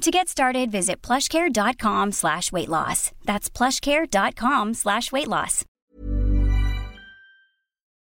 To get started, visit plushcare.com slash weight loss. That's plushcare.com slash weight loss.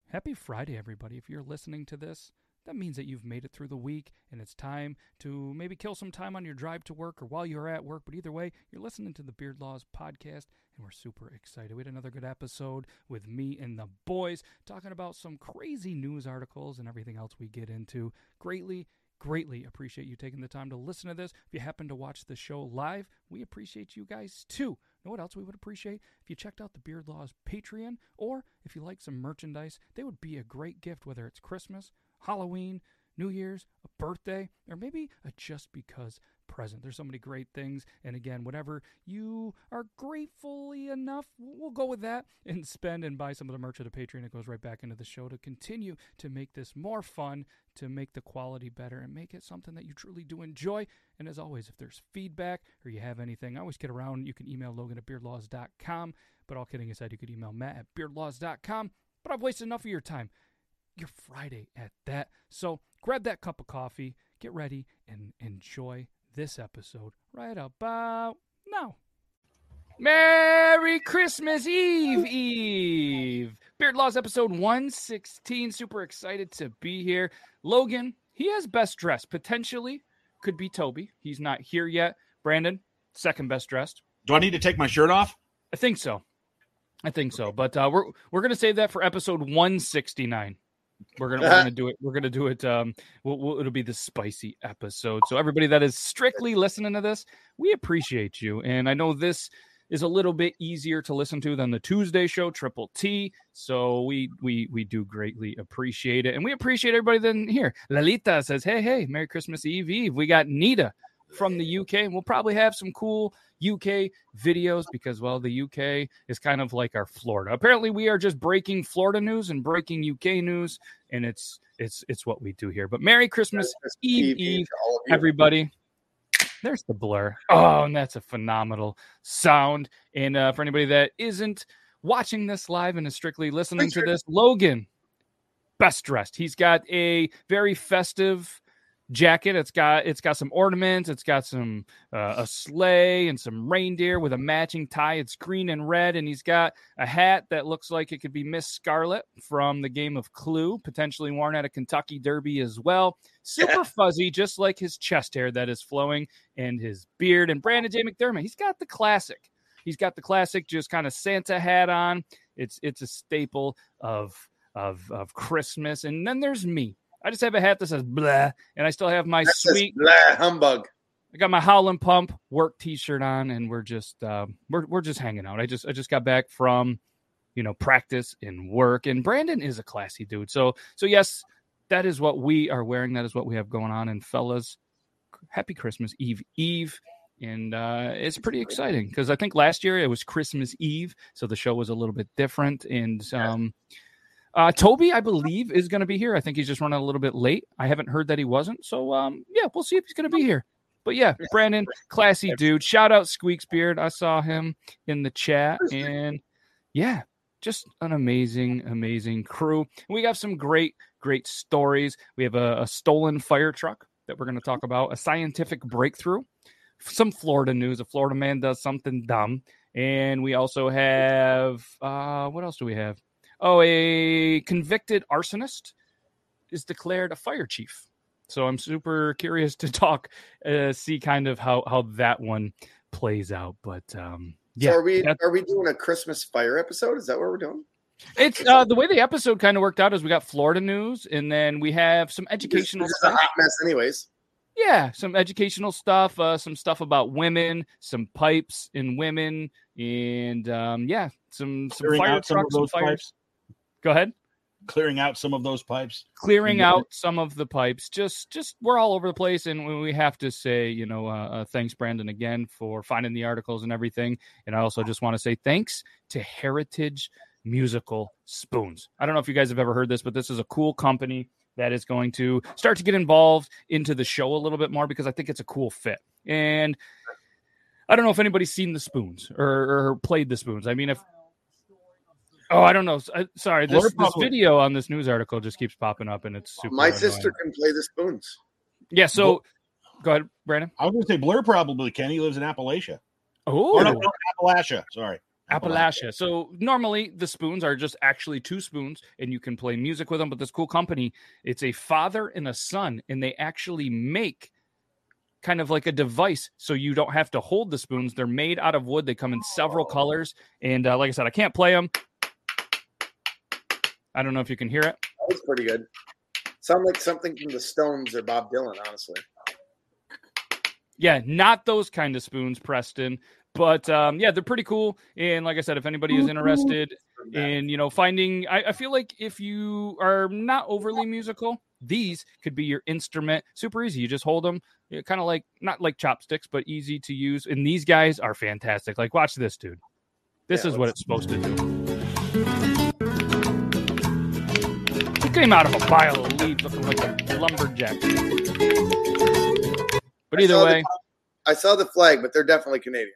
Happy Friday, everybody. If you're listening to this, that means that you've made it through the week and it's time to maybe kill some time on your drive to work or while you're at work. But either way, you're listening to the Beard Laws podcast and we're super excited. We had another good episode with me and the boys talking about some crazy news articles and everything else we get into. Greatly greatly appreciate you taking the time to listen to this. If you happen to watch the show live, we appreciate you guys too. Know what else we would appreciate? If you checked out the Beard Laws Patreon, or if you like some merchandise, they would be a great gift, whether it's Christmas, Halloween, New Year's, a birthday, or maybe a just because present. There's so many great things. And again, whatever you are gratefully enough, we'll go with that and spend and buy some of the merch of the Patreon. It goes right back into the show to continue to make this more fun, to make the quality better, and make it something that you truly do enjoy. And as always, if there's feedback or you have anything, I always get around. You can email Logan at beardlaws.com. But all kidding aside, you could email Matt at beardlaws.com. But I've wasted enough of your time. Your Friday at that. So grab that cup of coffee, get ready, and enjoy this episode right about now. Merry Christmas Eve, Eve. Beard Laws episode 116. Super excited to be here. Logan, he has best dressed. Potentially could be Toby. He's not here yet. Brandon, second best dressed. Do I need to take my shirt off? I think so. I think so. But uh, we're we're gonna save that for episode 169. We're gonna we're gonna do it. We're gonna do it. Um, we'll, we'll, it'll be the spicy episode. So everybody that is strictly listening to this, we appreciate you. And I know this is a little bit easier to listen to than the Tuesday show, Triple T. So we we we do greatly appreciate it, and we appreciate everybody then here. Lalita says, "Hey hey, Merry Christmas Eve Eve." We got Nita from the UK, and we'll probably have some cool UK videos because, well, the UK is kind of like our Florida. Apparently, we are just breaking Florida news and breaking UK news, and it's it's it's what we do here. But Merry Christmas Eve, Eve, everybody. There's the blur. Oh, and that's a phenomenal sound. And uh, for anybody that isn't watching this live and is strictly listening to this, Logan, best dressed. He's got a very festive jacket. It's got it's got some ornaments. It's got some uh, a sleigh and some reindeer with a matching tie. It's green and red, and he's got a hat that looks like it could be Miss Scarlet from the game of Clue, potentially worn at a Kentucky Derby as well. Super yeah. fuzzy, just like his chest hair that is flowing and his beard. And Brandon J. McDermott, he's got the classic. He's got the classic, just kind of Santa hat on. It's it's a staple of of of Christmas. And then there's me. I just have a hat that says blah, and I still have my that sweet blah humbug. I got my Howland Pump work T-shirt on, and we're just um, we're we're just hanging out. I just I just got back from you know practice and work, and Brandon is a classy dude. So so yes, that is what we are wearing. That is what we have going on. And fellas, happy Christmas Eve Eve. And uh, it's pretty exciting because I think last year it was Christmas Eve, so the show was a little bit different. And um, yeah uh, Toby, I believe, is going to be here. I think he's just running a little bit late. I haven't heard that he wasn't. So, um, yeah, we'll see if he's going to be here. But yeah, Brandon, classy dude. Shout out Squeaks Beard. I saw him in the chat, and yeah, just an amazing, amazing crew. We have some great, great stories. We have a, a stolen fire truck that we're going to talk about, a scientific breakthrough, some Florida news. A Florida man does something dumb. And we also have, uh, what else do we have? Oh, a convicted arsonist is declared a fire chief. So I'm super curious to talk, uh, see kind of how how that one plays out. But um, yeah, so are we are we doing a Christmas fire episode? Is that what we're doing? it's uh, the way the episode kind of worked out is we got Florida news and then we have some This, educational this is a stuff. hot mess, anyways. Yeah, some educational stuff, uh, some stuff about women, some pipes in women, and um, yeah, some some Clearing fire out some of trucks, some fires. pipes. Go ahead. Clearing out some of those pipes. clearing Yeah. out some of the pipes just just we're all over the place and we- we have to say you know uh, uh, thanks brandon again for finding the articles and everything and i also just want to say thanks to heritage musical spoons i don't know if you guys have ever heard this but this is a cool company that is going to start to get involved into the show a little bit more because i think it's a cool fit and i don't know if anybody's seen the spoons or, or played the spoons i mean if Oh, I don't know. S- Sorry, this, this video on this news article just keeps popping up, and it's super. My annoying. sister can play the spoons. Yeah. So, go ahead, Brandon. I was going to say Blur probably can. He lives in Appalachia. Oh, no, no, Appalachia. Sorry. Appalachia. So normally the spoons are just actually two spoons, and you can play music with them. But this cool company, it's a father and a son, and they actually make kind of like a device, so you don't have to hold the spoons. They're made out of wood. They come in several colors, and uh, like I said, I can't play them. I don't know if you can hear it. That was pretty good. Sound like something from the Stones or Bob Dylan, honestly. Yeah, not those kind of spoons, Preston. But um, yeah, they're pretty cool. And like I said, if anybody is interested in you know finding, I, I feel like if you are not overly musical, these could be your instrument. Super easy. You just hold them, kind of like not like chopsticks, but easy to use. And these guys are fantastic. Like, watch this, dude. This Yeah, is what it's supposed to do. Came out of a pile of leaves looking like a lumberjack. But I either the- way. I saw the flag, but they're definitely Canadian.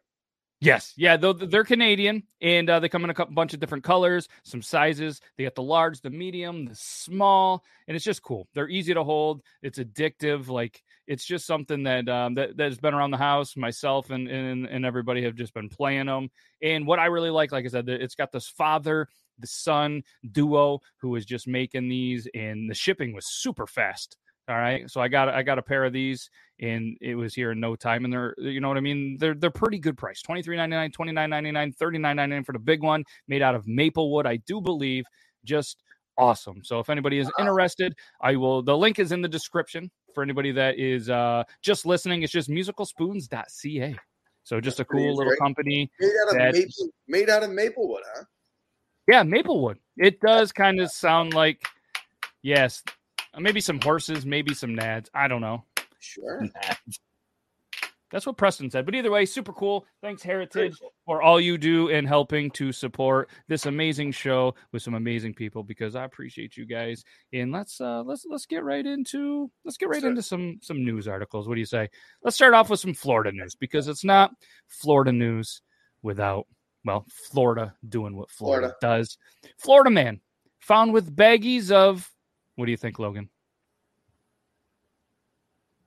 Yes, yeah, though they're Canadian and uh, they come in a couple, bunch of different colors, some sizes. They got the large, the medium, the small, and it's just cool. They're easy to hold. It's addictive. Like it's just something that um, that that's been around the house. Myself and, and and everybody have just been playing them. And what I really like, like I said, it's got this father, the son duo who was just making these, and the shipping was super fast. All right, so I got I got a pair of these and it was here in no time. And they're, you know what I mean? They're they're pretty good price. Twenty three ninety nine, twenty nine ninety nine, thirty nine ninety nine for the big one, made out of maple wood. I do believe, just awesome. So if anybody is interested, I will. The link is in the description for anybody that is uh just listening. It's just musicalspoons.ca. So just a cool little company. Made out of That- maple, made out of maplewood, huh? Yeah, Maplewood. It does kind of sound like, yes, maybe some horses, maybe some nads. I don't know. Sure. That's what Preston said. But either way, super cool. Thanks, Heritage, for all you do in helping to support this amazing show with some amazing people because I appreciate you guys. And let's uh let's let's get right into let's get right into some some news articles. What do you say? Let's start off with some Florida news because it's not Florida news without well, Florida doing what Florida, Florida. does. Florida man found with baggies of what do you think, Logan?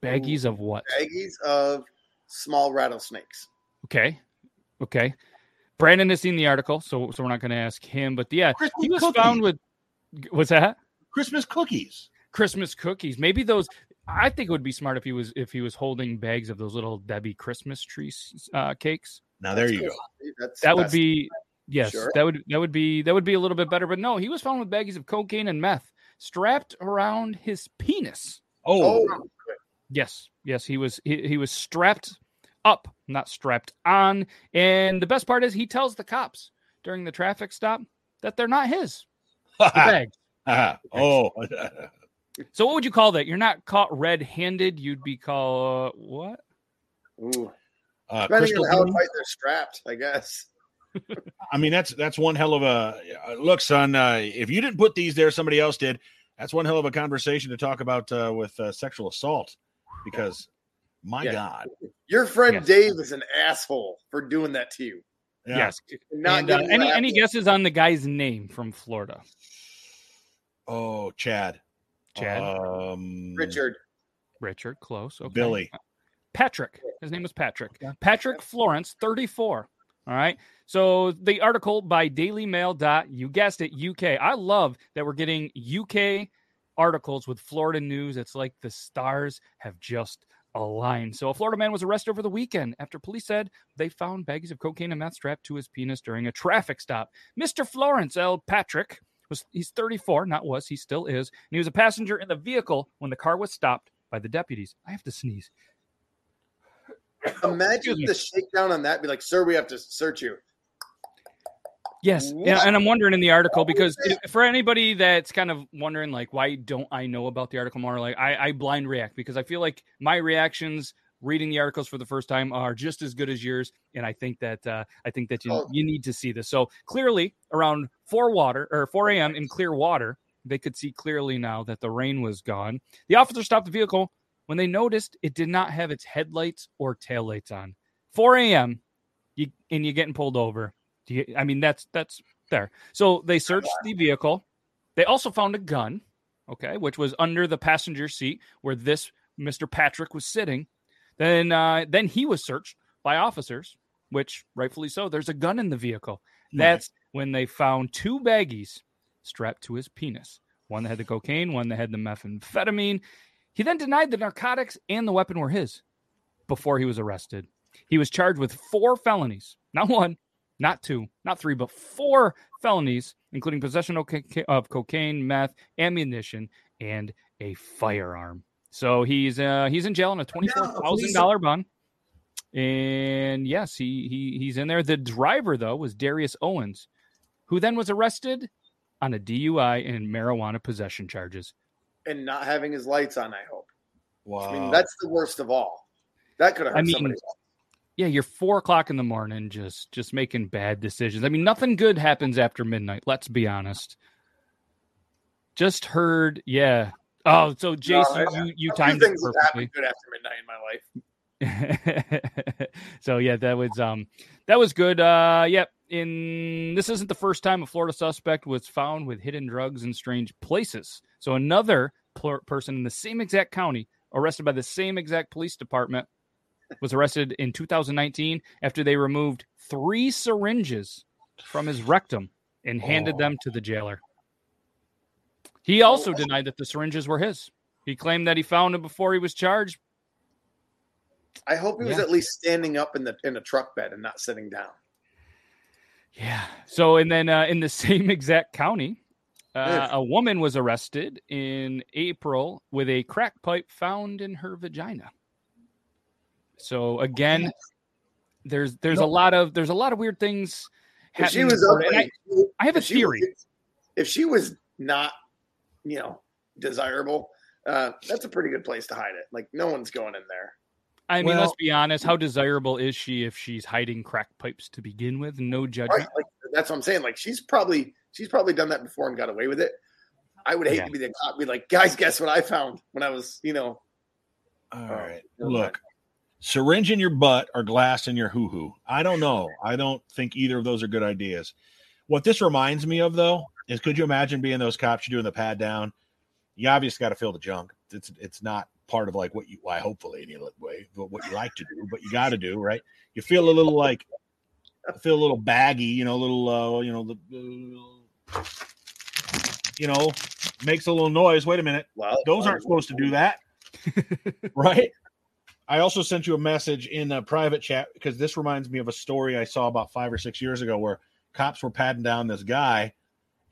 Baggies of what? Baggies of small rattlesnakes. Okay. Okay. Brandon has seen the article, so so we're not going to ask him. But yeah, Christmas he was cookies. found with what's that? Christmas cookies. Christmas cookies. Maybe those. I think it would be smart if he was if he was holding bags of those little Debbie Christmas trees uh, cakes. Now there you go. That's That would be yes. Sure. That would that would be that would be a little bit better. But no, he was found with baggies of cocaine and meth strapped around his penis. Oh, Oh, Yes, yes, he was he, he was strapped up, not strapped on. And the best part is he tells the cops during the traffic stop that they're not his. The bag. oh, So what would you call that? You're not caught red-handed. You'd be called uh, what? Ooh. Uh, Depending crystal how blue? tight they're strapped, I guess. I mean, that's that's one hell of a uh, look, son. Uh, if you didn't put these there, somebody else did. That's one hell of a conversation to talk about uh, with uh, sexual assault, because my Yeah. God, Your friend Yes. Dave is an asshole for doing that to you. Yeah. Yes. Not And, uh, any any guesses on the guy's name from Florida? Oh, Chad. Chad, Um, Richard. Richard, close. Okay. Billy. Patrick. His name was Patrick. Patrick Florence, 34. All right. So the article by Daily Mail. Dot, you guessed it, UK. I love that we're getting UK articles with Florida news. It's like the stars have just aligned. So a Florida man was arrested over the weekend after police said they found baggies of cocaine and meth strapped to his penis during a traffic stop. Mr. Florence L. Patrick was he's 34, not was, he still is, and he was a passenger in the vehicle when the car was stopped by the deputies. I have to sneeze. Imagine the shakedown on that. Be like, sir, we have to search you. Yes, and, What? and I'm wondering in the article because for anybody that's kind of wondering, like, why don't I know about the article more? Like, I, I blind react because I feel like my reactions reading the articles for the first time are just as good as yours, and I think that uh, I think that you Oh. you need to see this. So clearly, around four water or 4 a.m. in Clearwater, they could see clearly now that the rain was gone. The officer stopped the vehicle when they noticed it did not have its headlights or taillights on. 4 a.m. You and you're getting pulled over. Do you, I mean, that's that's there. So they searched the vehicle. They also found a gun, okay, which was under the passenger seat where this Mr. Patrick was sitting. Then uh, then he was searched by officers, which rightfully so. There's a gun in the vehicle. That's when they found two baggies strapped to his penis. One that had the cocaine, one that had the methamphetamine. He then denied the narcotics and the weapon were his before he was arrested. He was charged with four felonies, not one, not two, not three, but four felonies, including possession of, cocaine, meth, ammunition, and a firearm. So he's uh, he's in jail on a twenty four thousand dollar bond. And yes, he he he's in there. The driver though was Darius Owens, who then was arrested on a DUI and marijuana possession charges. And not having his lights on, I hope. Wow. I mean, that's the worst of all. That could have hurt I mean, somebody. Yeah, you're four o'clock in the morning, just just making bad decisions. I mean, nothing good happens after midnight. Let's be honest. Just heard, yeah. Oh, so Jason, I- you you timed it things have perfectly. good after midnight in my life. so yeah, that was um that was good. Uh yep. In this isn't the first time a Florida suspect was found with hidden drugs in strange places. So another pl- person in the same exact county, arrested by the same exact police department, was arrested in 2019 after they removed three syringes from his rectum and handed them to the jailer. He also denied that the syringes were his. He claimed that he found them before he was charged, I hope he was Yeah. at least standing up in the in a truck bed and not sitting down. Yeah. So, and then uh, in the same exact county, uh, a woman was arrested in April with a crack pipe found in her vagina. So again, there's there's a lot of there's a lot of weird things If she was ugly, I, I have a she was- theory. if she was not, you know, desirable, uh, that's a pretty good place to hide it. Like no one's going in there. I mean, Well- let's be honest. How desirable is she if she's hiding crack pipes to begin with? No judgment. Right? Like that's what I'm saying. Like she's probably she's probably done that before and got away with it. I would hate Yeah. to be the cop. Be like, guys, guess what I found when I was, you know, All Oh, right. never Look, syringe in your butt or glass in your hoo hoo. I don't know. I don't think either of those are good ideas. What this reminds me of, though, is could you imagine being those cops you're doing the pad down? You obviously got to fill the junk. It's it's not part of like what you why hopefully in any way, but what you like to do, but you got to do right. You feel a little like feel a little baggy, you know, a little uh, you know, the, you know, makes a little noise. Wait a minute well, those aren't supposed to do that right i also sent you a message in a private chat because this reminds me of a story i saw about five or six years ago where cops were patting down this guy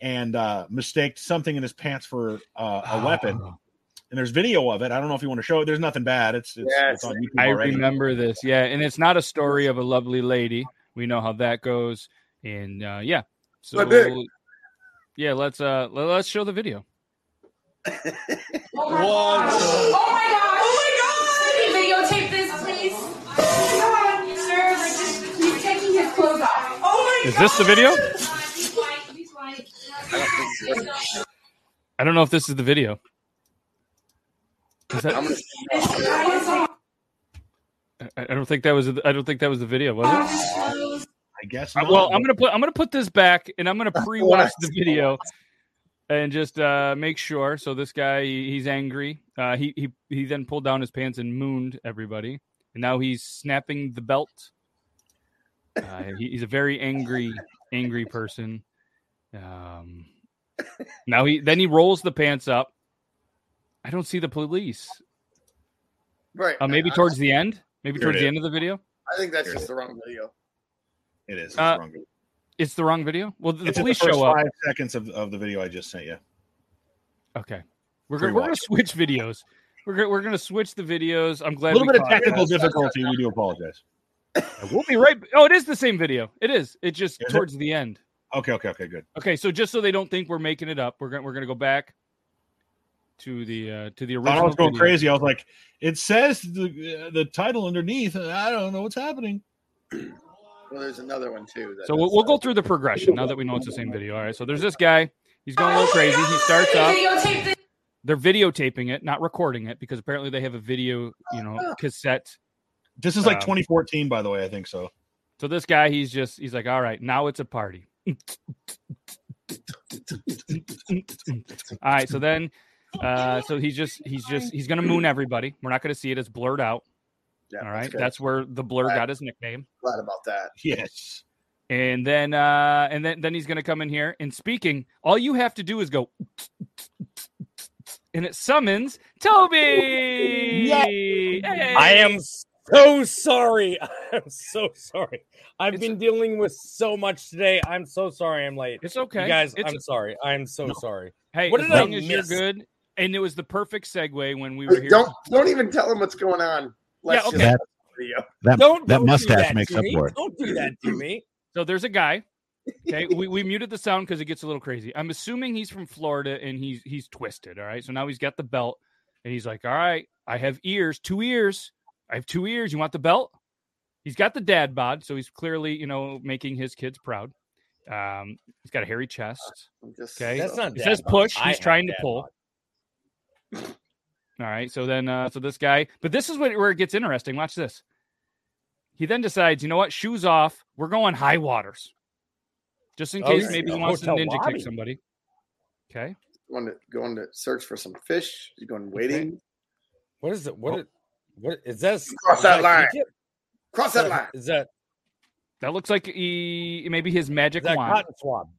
and uh mistaked something in his pants for uh, a weapon Oh, and there's video of it i don't know if you want to show it there's nothing bad it's it's, Yeah, it's on youtube I already. remember this. Yeah, and it's not a story of a lovely lady. We know how that goes, and uh, yeah. So My dick. Yeah, let's uh let- let's show the video. Oh my god! Oh my god! Can you videotape this, please? Oh my god, sir, like just he's taking his clothes off. Oh my Is this the video? He's white, he's white. I don't know if this is the video. Is that, I'm gonna I I don't think that was. I don't think that was the video, was it? I guess. Not. well, I'm gonna put I'm gonna put this back, and I'm gonna pre-watch the video, and just uh, make sure. So this guy, he- he's angry. Uh, he he he then pulled down his pants and mooned everybody, and now he's snapping the belt. Uh, he, he's a very angry, angry person. Um, now he then he rolls the pants up. I don't see the police. Right. Uh, maybe towards the end. Maybe Here towards the end of the video. I think that's Here just the wrong video. It is. It's Uh, wrong. It's the wrong video. Well, the It's police the first show up. five seconds of, of the video I just sent you. Okay. We're gonna, we're gonna switch videos. We're gonna, we're gonna switch the videos. I'm glad. A little we bit of technical that. difficulty. We do apologize. We'll be right. Oh, it is the same video. It is. It just Is it? towards the end. Okay, okay, okay, good. Okay, so just so they don't think we're making it up, we're gonna we're gonna go back to the uh to the original. I was going video. crazy. I was like, it says the uh, the title underneath. I don't know what's happening. Well, there's another one too. that So we'll, we'll uh, go through the progression now that we know it's the same video. All right. So there's this guy. He's going a little crazy. He starts off. Videotape this. They're videotaping it, not recording it, because apparently they have a video, you know, cassette This is like Um, 2014, by the way. I think so. So this guy, he's just he's like, all right, now it's a party. all right, so then uh so he's just he's just he's gonna moon everybody. We're not gonna see it, it's blurred out. Yeah, All right. good. That's where the blur Right. got his nickname. glad about that. Yes. And then uh and then then he's gonna come in here and speaking, all you have to do is go and it summons Toby. Hey! I am so sorry. I'm so sorry. I've It's- been dealing with so much today. I'm so sorry I'm late. It's okay. You guys, it's, I'm sorry. I'm so sorry. hey, what as did I long as you're good. And it was the perfect segue when we were here. Don't don't even tell him what's going on. Let's Yeah, okay. watch the video. That Don't that don't do mustache that makes to up me. for it. Don't do that to me. So there's a guy. Okay, we, we muted the sound because it gets a little crazy. I'm assuming he's from Florida and he's he's twisted. All right, so now he's got the belt and he's like, "All right, I have ears, two ears. I have two ears. You want the belt?" He's got the dad bod, so he's clearly you know making his kids proud. Um, he's got a hairy chest. I'm just Okay, That's not It says dad bod. push. I He's have trying to pull. Bod. All right. So then, uh, so this guy, but this is where it gets interesting. Watch this. He then decides, you know what? Shoes off. We're going high waters, just in Oh, case yeah. maybe he wants to ninja lobby. kick somebody. Okay. going to going to search for some fish. He's going waiting. What is it? What? it- What is this? Cross is that line. Egypt? Cross that that- line. Is that, That looks like he maybe his magic is that wand. cotton swab?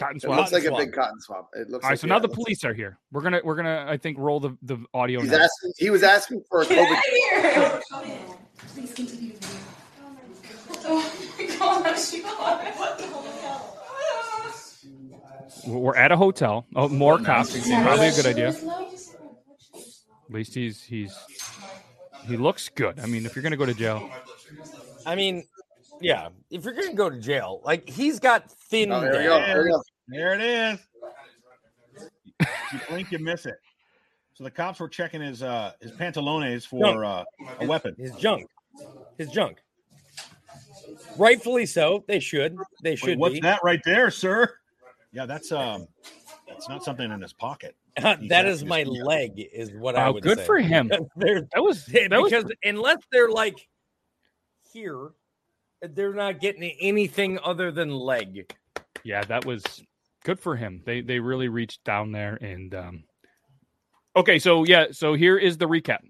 Cotton It swab. looks like a big cotton swab. It looks. All right. like, So yeah, now it the looks like- police are here. We're gonna we're gonna I think roll the the audio. He's now. asking. He was asking for a Get COVID. out of here. Please continue. Oh my gosh, you What the hell? We're at a hotel. Oh, more cops. Probably a good idea. At least he's he's he looks good. I mean, if you're gonna go to jail, I mean, yeah. If you're gonna go to jail, like he's got thin. Oh, there we go. There we go. There it is. You blink, you miss it. So the cops were checking his uh his pantalones for uh, a weapon. His junk. His junk. Rightfully so. They should. They Wait, should what's be. that right there, sir? Yeah, that's um, that's not something in his pocket. that is my just- leg, is what I Oh, would good say. for him. That was they- that was because unless they're like here, they're not getting anything other than leg. yeah, that was good for him. They they really reached down there and um Okay, so yeah, so here is the recap.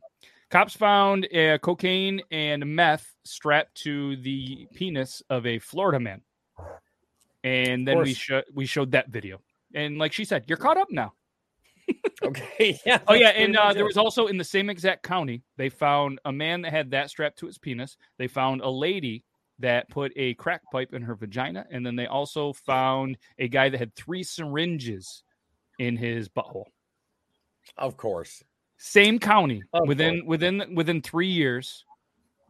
Cops found uh, cocaine and meth strapped to the penis of a Florida man. And then we showed we showed that video. And like she said, you're caught up now. Okay. Yeah. Oh yeah, and uh, there was also in the same exact county, they found a man that had that strapped to his penis. They found a lady that put a crack pipe in her vagina, and then they also found a guy that had three syringes in his butthole. Of course. Same county Of within course. within within three years,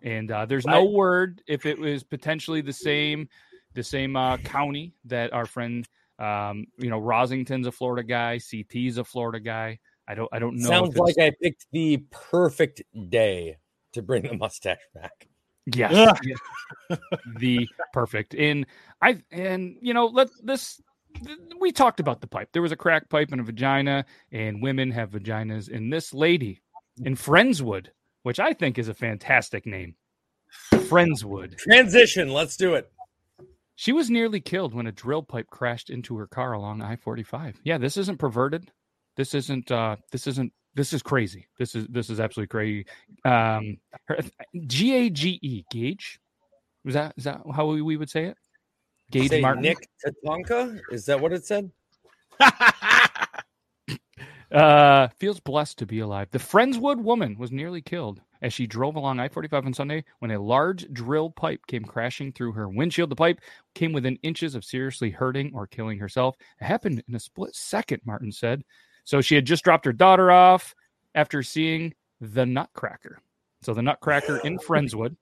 and uh, there's no word if it was potentially the same the same uh, county that our friend. Um, you know, Rosington's a Florida guy. CT's a Florida guy. I don't. I don't know. Sounds like I picked the perfect day to bring the mustache back. Yes. Yes. the perfect. And I and you know, let this we talked about the pipe. There was a crack pipe and a vagina, and women have vaginas. And this lady in Friendswood, which I think is a fantastic name. Friendswood. Transition. Let's do it. She was nearly killed when a drill pipe crashed into her car along I-45. Yeah, this isn't perverted. This isn't uh this isn't this is crazy. This is this is absolutely crazy. Um G A G E Gage. Was that is that how we, we would say it? Gage Say Martin. Nick Tatanka? Is that what it said? Uh, feels blessed to be alive. The Friendswood woman was nearly killed as she drove along I 45 on Sunday when a large drill pipe came crashing through her windshield. The pipe came within inches of seriously hurting or killing herself. It happened in a split second, Martin said. So she had just dropped her daughter off after seeing the Nutcracker. So the Nutcracker in Friendswood.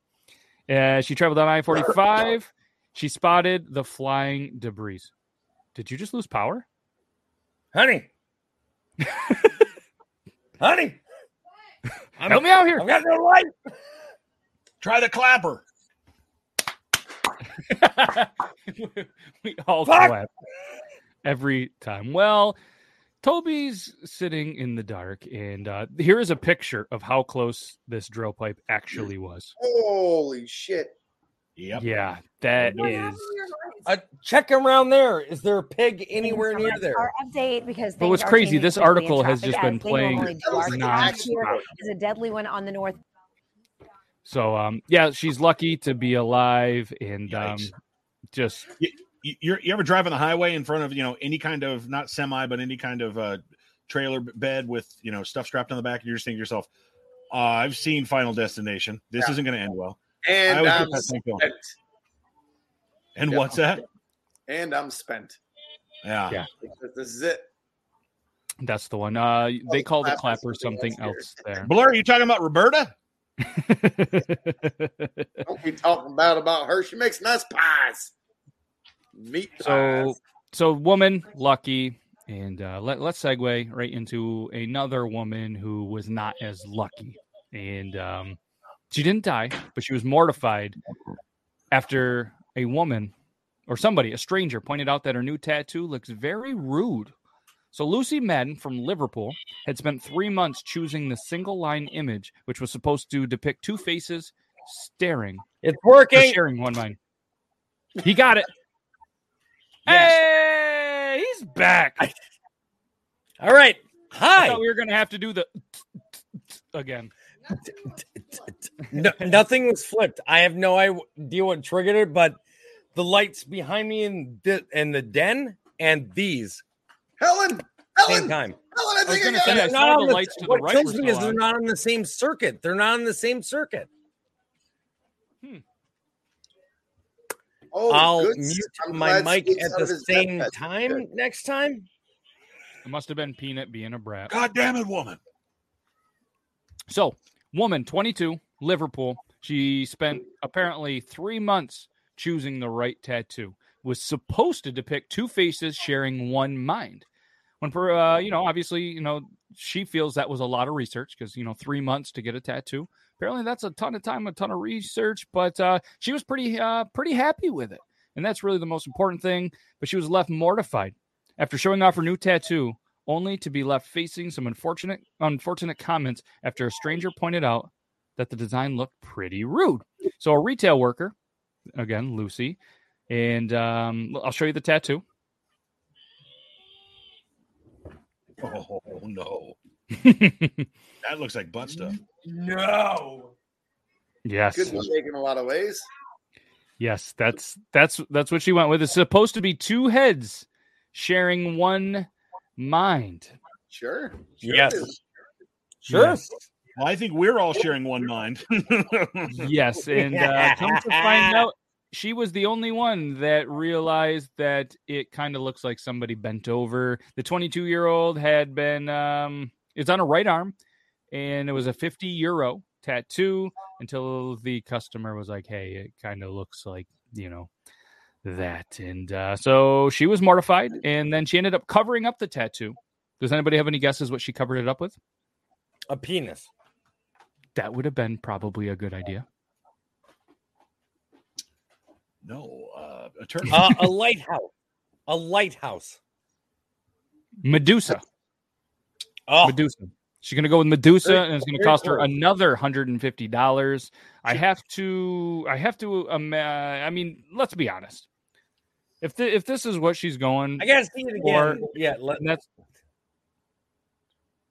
Uh, she traveled on I 45. She spotted the flying debris. Did you just lose power? Honey. Honey. I'm- Help me out here. I've got no light. Try the clapper. we all Fuck. clap every time. Well, Toby's sitting in the dark, and uh, here is a picture of how close this drill pipe actually was. Holy shit! Yep. Yeah, that is. Uh, check around there. Is there a pig anywhere near there? Our update because But what's crazy, this article has just been playing normally do. Our nonstop. attack a deadly one on the north. So, um, yeah, she's lucky to be alive, and um, Yikes. just You, you, you're- you ever drive on the highway in front of you know any kind of not semi but any kind of uh, trailer bed with you know stuff strapped on the back, and you're just thinking to yourself, uh, "I've seen Final Destination. This Yeah. isn't going to end well." And always I'm get that thing going. spent. And Yeah. what's that? And I'm spent. Yeah. Yeah. This is it. that's the one. Uh, they the call the clapper something something else else there. Blur, you talking about Roberta? Don't be talking bad about her. She makes nice pies. Meat So, pies. so woman lucky, and uh, let let's segue right into another woman who was not as lucky, and um, she didn't die, but she was mortified after a woman or somebody, a stranger, pointed out that her new tattoo looks very rude. So Lucy Madden from Liverpool had spent three months choosing the single line image, which was supposed to depict two faces staring It's working. sharing one mind. He got it. Yes. Hey, he's back. All right. I Hi. thought we were gonna have to do the again. No, nothing was flipped. I have no idea what triggered it, but the lights behind me in the in the den and these Helen, same Helen, time. Helen, I think I, gonna got say, it. I They're saw the on lights to the what right kills me is they're not on the same circuit. They're not on the same circuit. Oh, I'll good. mute I'm my mic at the same deathbed. time Good. next time. It must have been Peanut being a brat. God damn it, woman. So, woman, 22, Liverpool. She spent apparently three months choosing the right tattoo. Was supposed to depict two faces sharing one mind. When, for uh, you know, obviously, you know, she feels that was a lot of research because you know, three months to get a tattoo. Apparently, that's a ton of time, a ton of research. But uh, she was pretty, uh, pretty happy with it, and that's really the most important thing. But she was left mortified after showing off her new tattoo only to be left facing some unfortunate unfortunate comments after a stranger pointed out that the design looked pretty rude. So a retail worker, again Lucy, and um, I'll show you the tattoo. Oh no. That looks like butt stuff. No. yes, Good mistake in a lot of ways. yes, that's that's that's what she went with. It's supposed to be two heads sharing one mind. Sure. sure Yes. Sure. Yes. Well, I think we're all sharing one mind. Yes, and uh, come to find out, she was the only one that realized that it kind of looks like somebody bent over. The 22 year old had been, um, it's on her right arm, and it was a 50 euro tattoo until the customer was like, "Hey, it kind of looks like you know that," and uh, so she was mortified, and then she ended up covering up the tattoo. Does anybody have any guesses what she covered it up with? A penis. That would have been probably a good idea. no, uh, a turtle. Uh, a lighthouse. A lighthouse. Medusa. Oh, Medusa. She's gonna go with Medusa, Very- and it's gonna very cost her another hundred and fifty dollars. I have to. I have to. Um, uh, I mean, let's be honest. If the, if this is what she's going, I gotta see it Or- again. yeah, let, and that's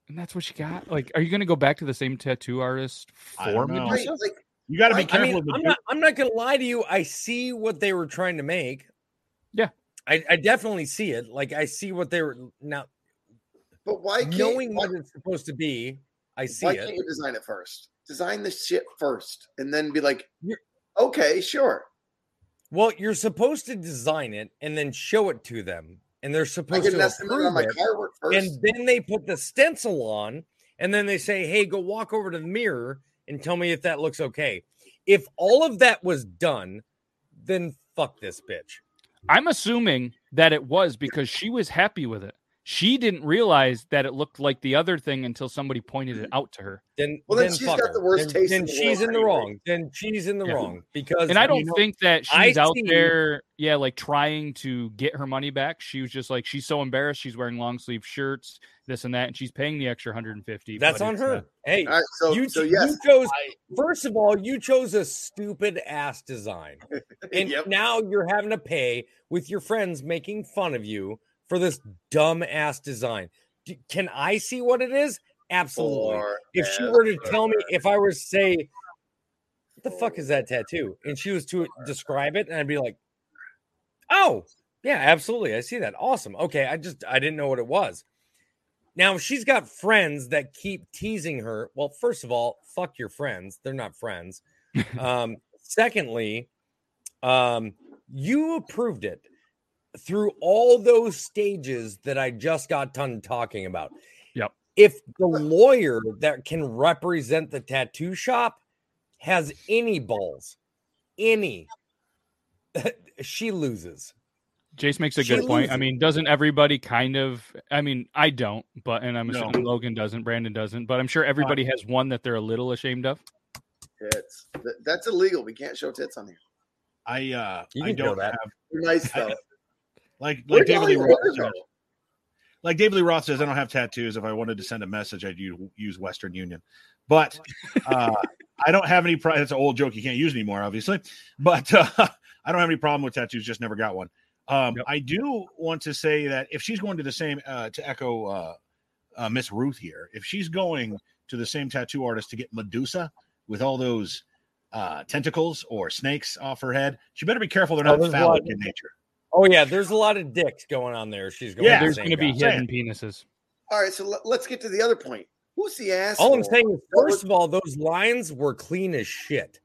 and that's what she got. Like, are you going to go back to the same tattoo artist for don't know. Right, Medusa? like, You got to be I careful mean, with the I'm not. I'm not gonna lie to you. I see what they were trying to make. Yeah. I, I definitely see it. Like I see what they were now but why can't knowing why, what it's supposed to be. I see why it. can't you design it first? Design the shit first, and then be like, You're- okay, sure. Well, you're supposed to design it and then show it to them, and they're supposed to approve my it. car work first. And then they put the stencil on, and then they say, "Hey, go walk over to the mirror and tell me if that looks okay." If all of that was done, then fuck this bitch. I'm assuming that it was because she was happy with it. She didn't realize that it looked like the other thing until somebody pointed it out to her. Then, Well, then then she's fuck got her. the worst then, taste Then in the she's world in the anyway. wrong. Then she's in the Yeah. wrong because And I don't know- think that I she's out see- there, yeah, like trying to get her money back. She was just like she's so embarrassed. She's wearing long sleeve shirts, this and that, and she's paying the extra 150. that's on her. uh, hey, All right, so you, so yes, you chose. first of all, you chose a stupid ass design, and Yep. now you're having to pay with your friends making fun of you for this dumb ass design. D- Can I see what it is? Absolutely. if she were to tell me, if I were to say, "What the fuck is that tattoo?" and she was to describe it, and I'd be like, "Oh, yeah, absolutely, I see that. Awesome. Okay, I just I didn't know what it was." Now she's got friends that keep teasing her. Well, first of all, fuck your friends; they're not friends. um, secondly, um, you approved it through all those stages that I just got done talking about. Yep. If the lawyer that can represent the tattoo shop has any balls, any, she loses. Jace makes a She good point. I mean, doesn't everybody kind of? I mean, I don't, but and I'm No. assuming Logan doesn't, Brandon doesn't, but I'm sure everybody has one that they're a little ashamed of. tits. That's illegal. We can't show tits on here. I uh You I can don't that. have nice though. Like like David Lee Roth says, like David Lee Roth says, I don't have tattoos. If I wanted to send a message, I'd use, Western Union. But uh, I don't have any. Pro- it's an old joke you can't use anymore, obviously. But uh, I don't have any problem with tattoos. Just never got one. Um, Yep. I do want to say that if she's going to the same uh, to echo uh, uh, Miss Ruth here, if she's going to the same tattoo artist to get Medusa with all those uh, tentacles or snakes off her head, she better be careful they're Oh, not a phallic in nature. Oh yeah, there's a lot of dicks going on there. She's going. Yeah, to the There's going to be guy. hidden penises. All right, so let, us get to the other point. Who's the ass? All I'm saying is, first of all, those lines were clean as shit.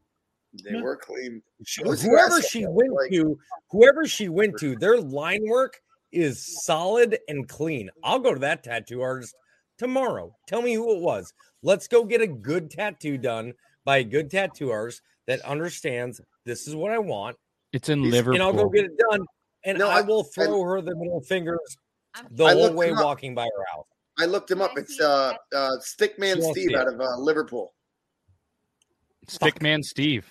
they were clean. She- Who's whoever she went Like- to, whoever she went to, their line work is solid and clean. I'll go to that tattoo artist tomorrow. Tell me who it was. Let's go get a good tattoo done by a good tattoo artist that understands this is what I want, It's in He's- Liverpool. and I'll go get it done. And No, I, I- will throw her the middle fingers the I whole way walking by her house. I looked him up. It's uh, uh, Stickman She Steve out of uh, Liverpool. Stickman Steve.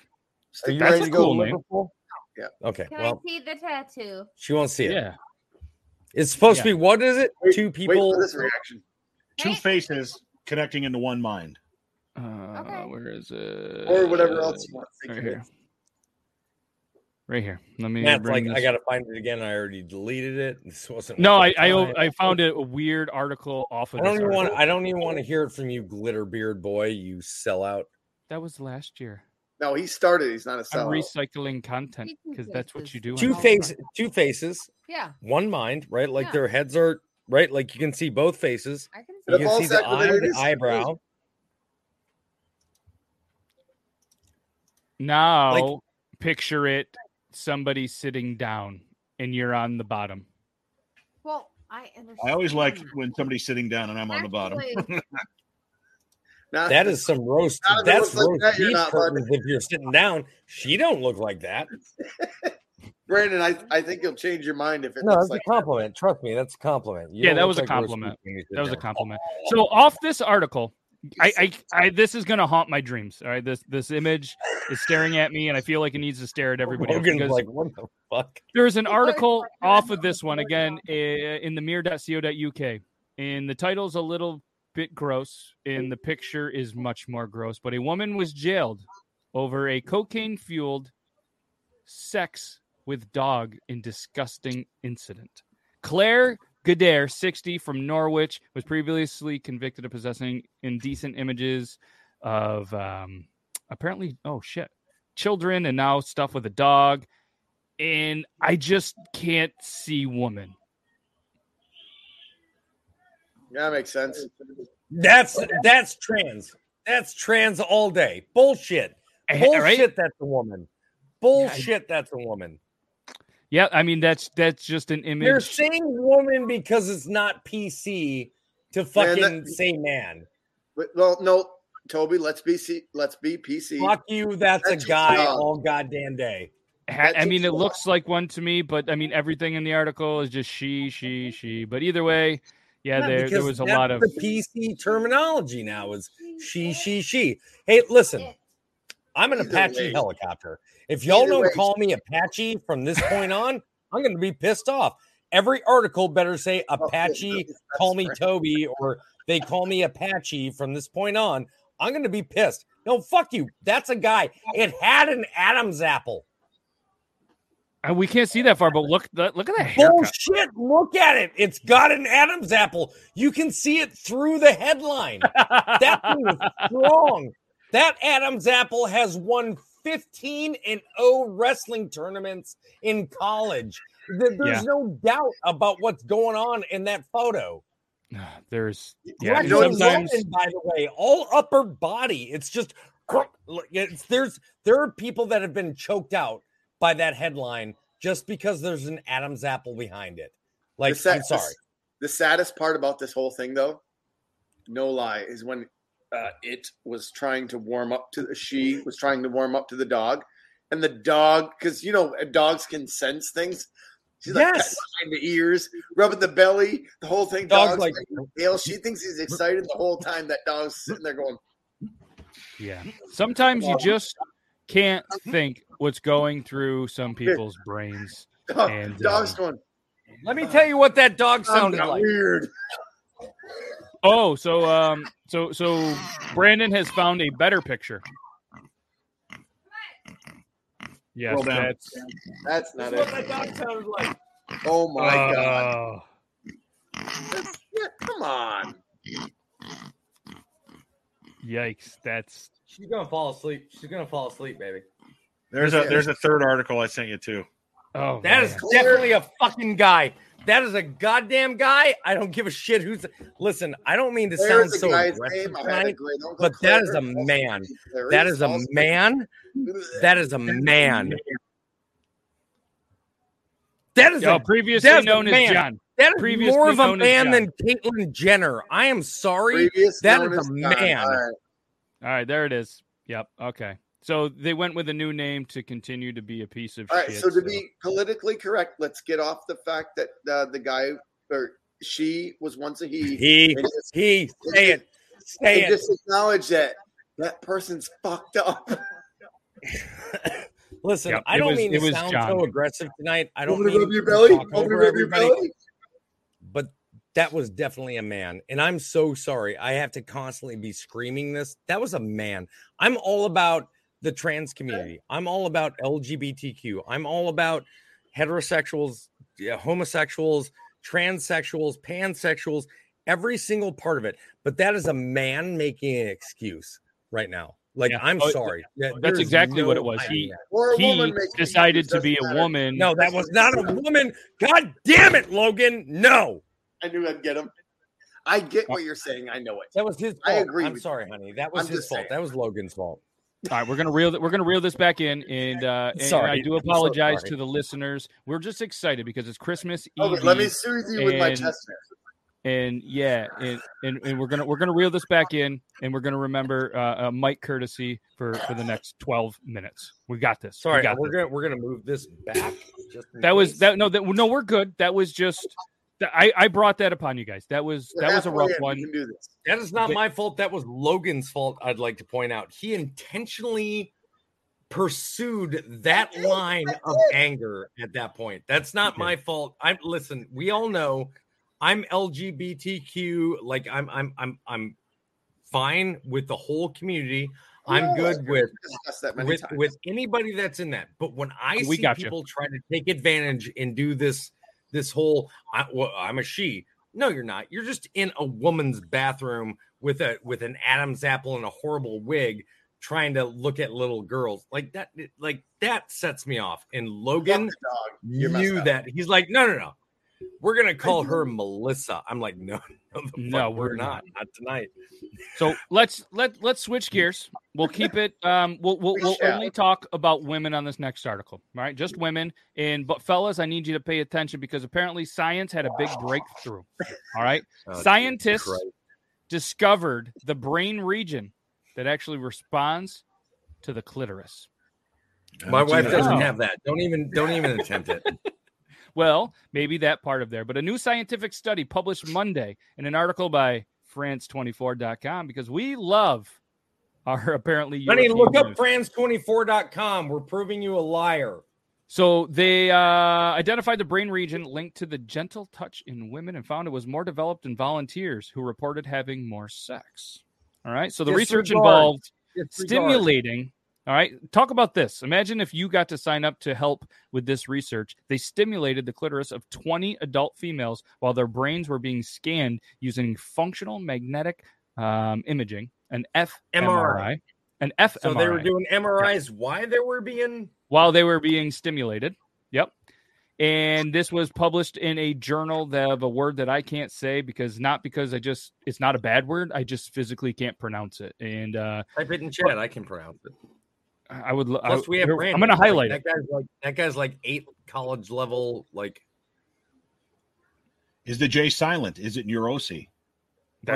Are you That's ready a to go cool to name. Liverpool? Yeah. Okay. Can Well, I see the tattoo? she won't see it. Yeah. It's supposed Yeah. to be what is it? Wait- Two Wait people. for this reaction. Two faces connecting into one mind. Uh, Okay. Where is it? Or whatever else you want to think Right here. It. Right here. Let me. Matt's bring like, I gotta find it again. I already deleted it. This wasn't. No, I I, time. I found a weird article off of. I don't this even want. I don't even want to hear it from you, glitter beard boy. You sellout. That was last year. No, he started. He's not a I'm recycling content because that's what you do. Two on face, two faces, Yeah, one mind. Right, like Yeah. their heads are right. Like you can see both faces. I can But You see. can see the eye, the eyebrow. Now picture it somebody sitting down and you're on the bottom. Well, I understand. I always like when somebody's sitting down and I'm on the bottom. Actually, Not- That is some roast. Not if That's looks like roast that, you're beef not, curtains if you're sitting down. She don't look like that. Brandon. I, I think you'll change your mind if it No, that's like a compliment. Trust me, that's a compliment. You Yeah, that was a compliment. beef when you sit That was a compliment. So off this article, I, I, I this is gonna haunt my dreams. All right, this this image is staring at me, and I feel like it needs to stare at everybody. else Logan's because like, what the fuck? There's an article off of this one again uh, in the mirror.co.uk, and the title's a little bit gross, and the picture is much more gross. But a woman was jailed over a cocaine fueled sex with dog in disgusting incident. Claire Goodare, 60, from Norwich, was previously convicted of possessing indecent images of um, apparently, oh shit, children and now stuff with a dog. And I just can't see woman. Yeah, that makes sense. That's that's trans. That's trans all day. Bullshit. Bullshit. right? That's a woman. Bullshit. That's a woman. Yeah, I mean that's that's just an image. They're saying woman because it's not PC to fucking that- say man. Well, no, Toby, let's be C- let's be PC. Fuck you. That's, That's a guy wrong. all goddamn day. Ha- I mean, it looks like one to me, but I mean, everything in the article is just she, she, she. But either way, yeah, Yeah, there there was a that's lot of the PC terminology now is she, she, she. Hey, listen, I'm an Either Apache way. helicopter. If y'all Either don't way. call me Apache from this point on, I'm going to be pissed off. Every article better say Oh, Apache, that's call me right. Toby, or they call me Apache from this point on. I'm going to be pissed. No, fuck you. That's a guy. It had an Adam's apple. And we can't see that far, but look, look at that haircut. Bullshit. Look at it. It's got an Adam's apple. You can see it through the headline. That thing is strong. That Adam's apple has won 15 and 0 wrestling tournaments in college. There's Yeah. no doubt about what's going on in that photo. There's yeah, and Greco sometimes Roman, by the way, all upper body. It's just it's, there's there are people that have been choked out by that headline just because there's an Adam's apple behind it. Like, The sa- I'm sorry. The saddest part about this whole thing, though, no lie, is when uh, it was trying to warm up to the she was trying to warm up to the dog, and the dog, because you know dogs can sense things. She's Yes. petting behind the ears, rubbing the belly, the whole thing. Dog's Dog's, like- like, tail. She thinks he's excited the whole time. That dog's sitting there going, yeah, sometimes you just can't think what's going through some people's brains. dog, And, dog's uh, going. Let me tell you what that dog sounded like. weird. Oh, so um, so so Brandon has found a better picture. Yes, Scroll down. that's That's not That's it. what that dog sounded like. Oh my god! Oh. Yeah, come on. Yikes! That's She's gonna fall asleep. She's gonna fall asleep, baby. There's a there's a third article I sent you too. oh That is man. definitely a fucking guy. That is a goddamn guy. I don't give a shit who's. Listen, I don't mean to sound There's the so aggressive name. I had a tonight, but that is a man. That is is a man. That is a man. That is Yo, a previously that's a known as. John. that is previously more of a man than Caitlyn Jenner. I am sorry. Previous That known is as a man. All right. All right, there it is. Yep. Okay. So they went with a new name to continue to be a piece of All right, shit. so to be politically correct, let's get off the fact that uh, the guy or she was once a he. He, and just, he, say it, say it. just acknowledge that that person's fucked up. Listen, Yep, I don't was- mean it to sound John. so aggressive tonight. I don't Open mean rub your to belly. talk over rub your everybody, belly. but that was definitely a man. And I'm so sorry. I have to constantly be screaming this. That was a man. I'm all about the trans community. I'm all about LGBTQ. I'm all about heterosexuals, yeah, homosexuals, transsexuals, pansexuals, every single part of it. But that is a man making an excuse right now. Like, Yeah. I'm Oh, sorry. Oh, there- that's there's exactly what it was. He that. Or a he decided to be a matter. woman. No, that was not a woman. God damn it, Logan. No, I knew I'd get him. I get what you're saying. I know it. that was his fault. I agree I'm with you. sorry, honey. That was I'm his fault. saying. That was Logan's fault. All right, we're gonna reel we're gonna reel this back in, and uh, and Sorry, I do I'm so apologize to the listeners. We're just excited because it's Christmas Okay, Eve. let me soothe you with my and- chest. and yeah, and, and and we're gonna we're gonna reel this back in, and we're gonna remember uh, uh, Mike courtesy for for the next twelve minutes. We got this. We Sorry, got we're this. gonna we're gonna move this back. Just in that was that. No, that no, we're good. That was just. That- I I brought that upon you guys. That was We're that was a rough in. One. can do this. That is not But- my fault. That was Logan's fault. I'd like to point out. He intentionally pursued that line of anger at that point. That's not my fault. I'm listen, we all know I'm LGBTQ, like I'm I'm I'm I'm fine with the whole community. I'm Yeah, good with that with times. with anybody that's in that. But when I We see got you. people try to take advantage and do this this whole I, well, I'm a she. No, you're not. You're just in a woman's bathroom with a with an Adam's apple and a horrible wig trying to look at little girls. Like that like that sets me off. And Logan knew that. He's like, "No, no, no. We're going to call her Melissa." I'm like, "No, no, No, we're we're not. Not tonight." So let's let let's switch gears. We'll keep it. Um, we'll we'll, We we'll shall. only talk about women on this next article. All right, just women. And but fellas, I need you to pay attention because apparently science had a big breakthrough. All right, Oh, scientists Christ. discovered the brain region that actually responds to the clitoris. My wife doesn't have that. Don't even don't even attempt it. Well, maybe that part of there, but a new scientific study published Monday in an article by France24.com because we love our apparently Honey, look up news. France24.com. We're proving you a liar. So they uh, identified the brain region linked to the gentle touch in women and found it was more developed in volunteers who reported having more sex. All right. So the research involved Disregard. stimulating. All right. Talk about this. Imagine if you got to sign up to help with this research. They stimulated the clitoris of 20 adult females while their brains were being scanned using functional magnetic um, imaging, an fMRI, an fMRI. So they were doing MRIs. Why they were being while they were being stimulated. Yep. And this was published in a journal that of a word that I can't say because not because I just it's not a bad word. I just physically can't pronounce it. And uh type it in chat. I can pronounce it. I would. lo- I, Plus, we have here- Brandon. I'm going to Like, highlight that guy's like that guy's like eight college level. Like Is the J silent? Is it Neurosi? Or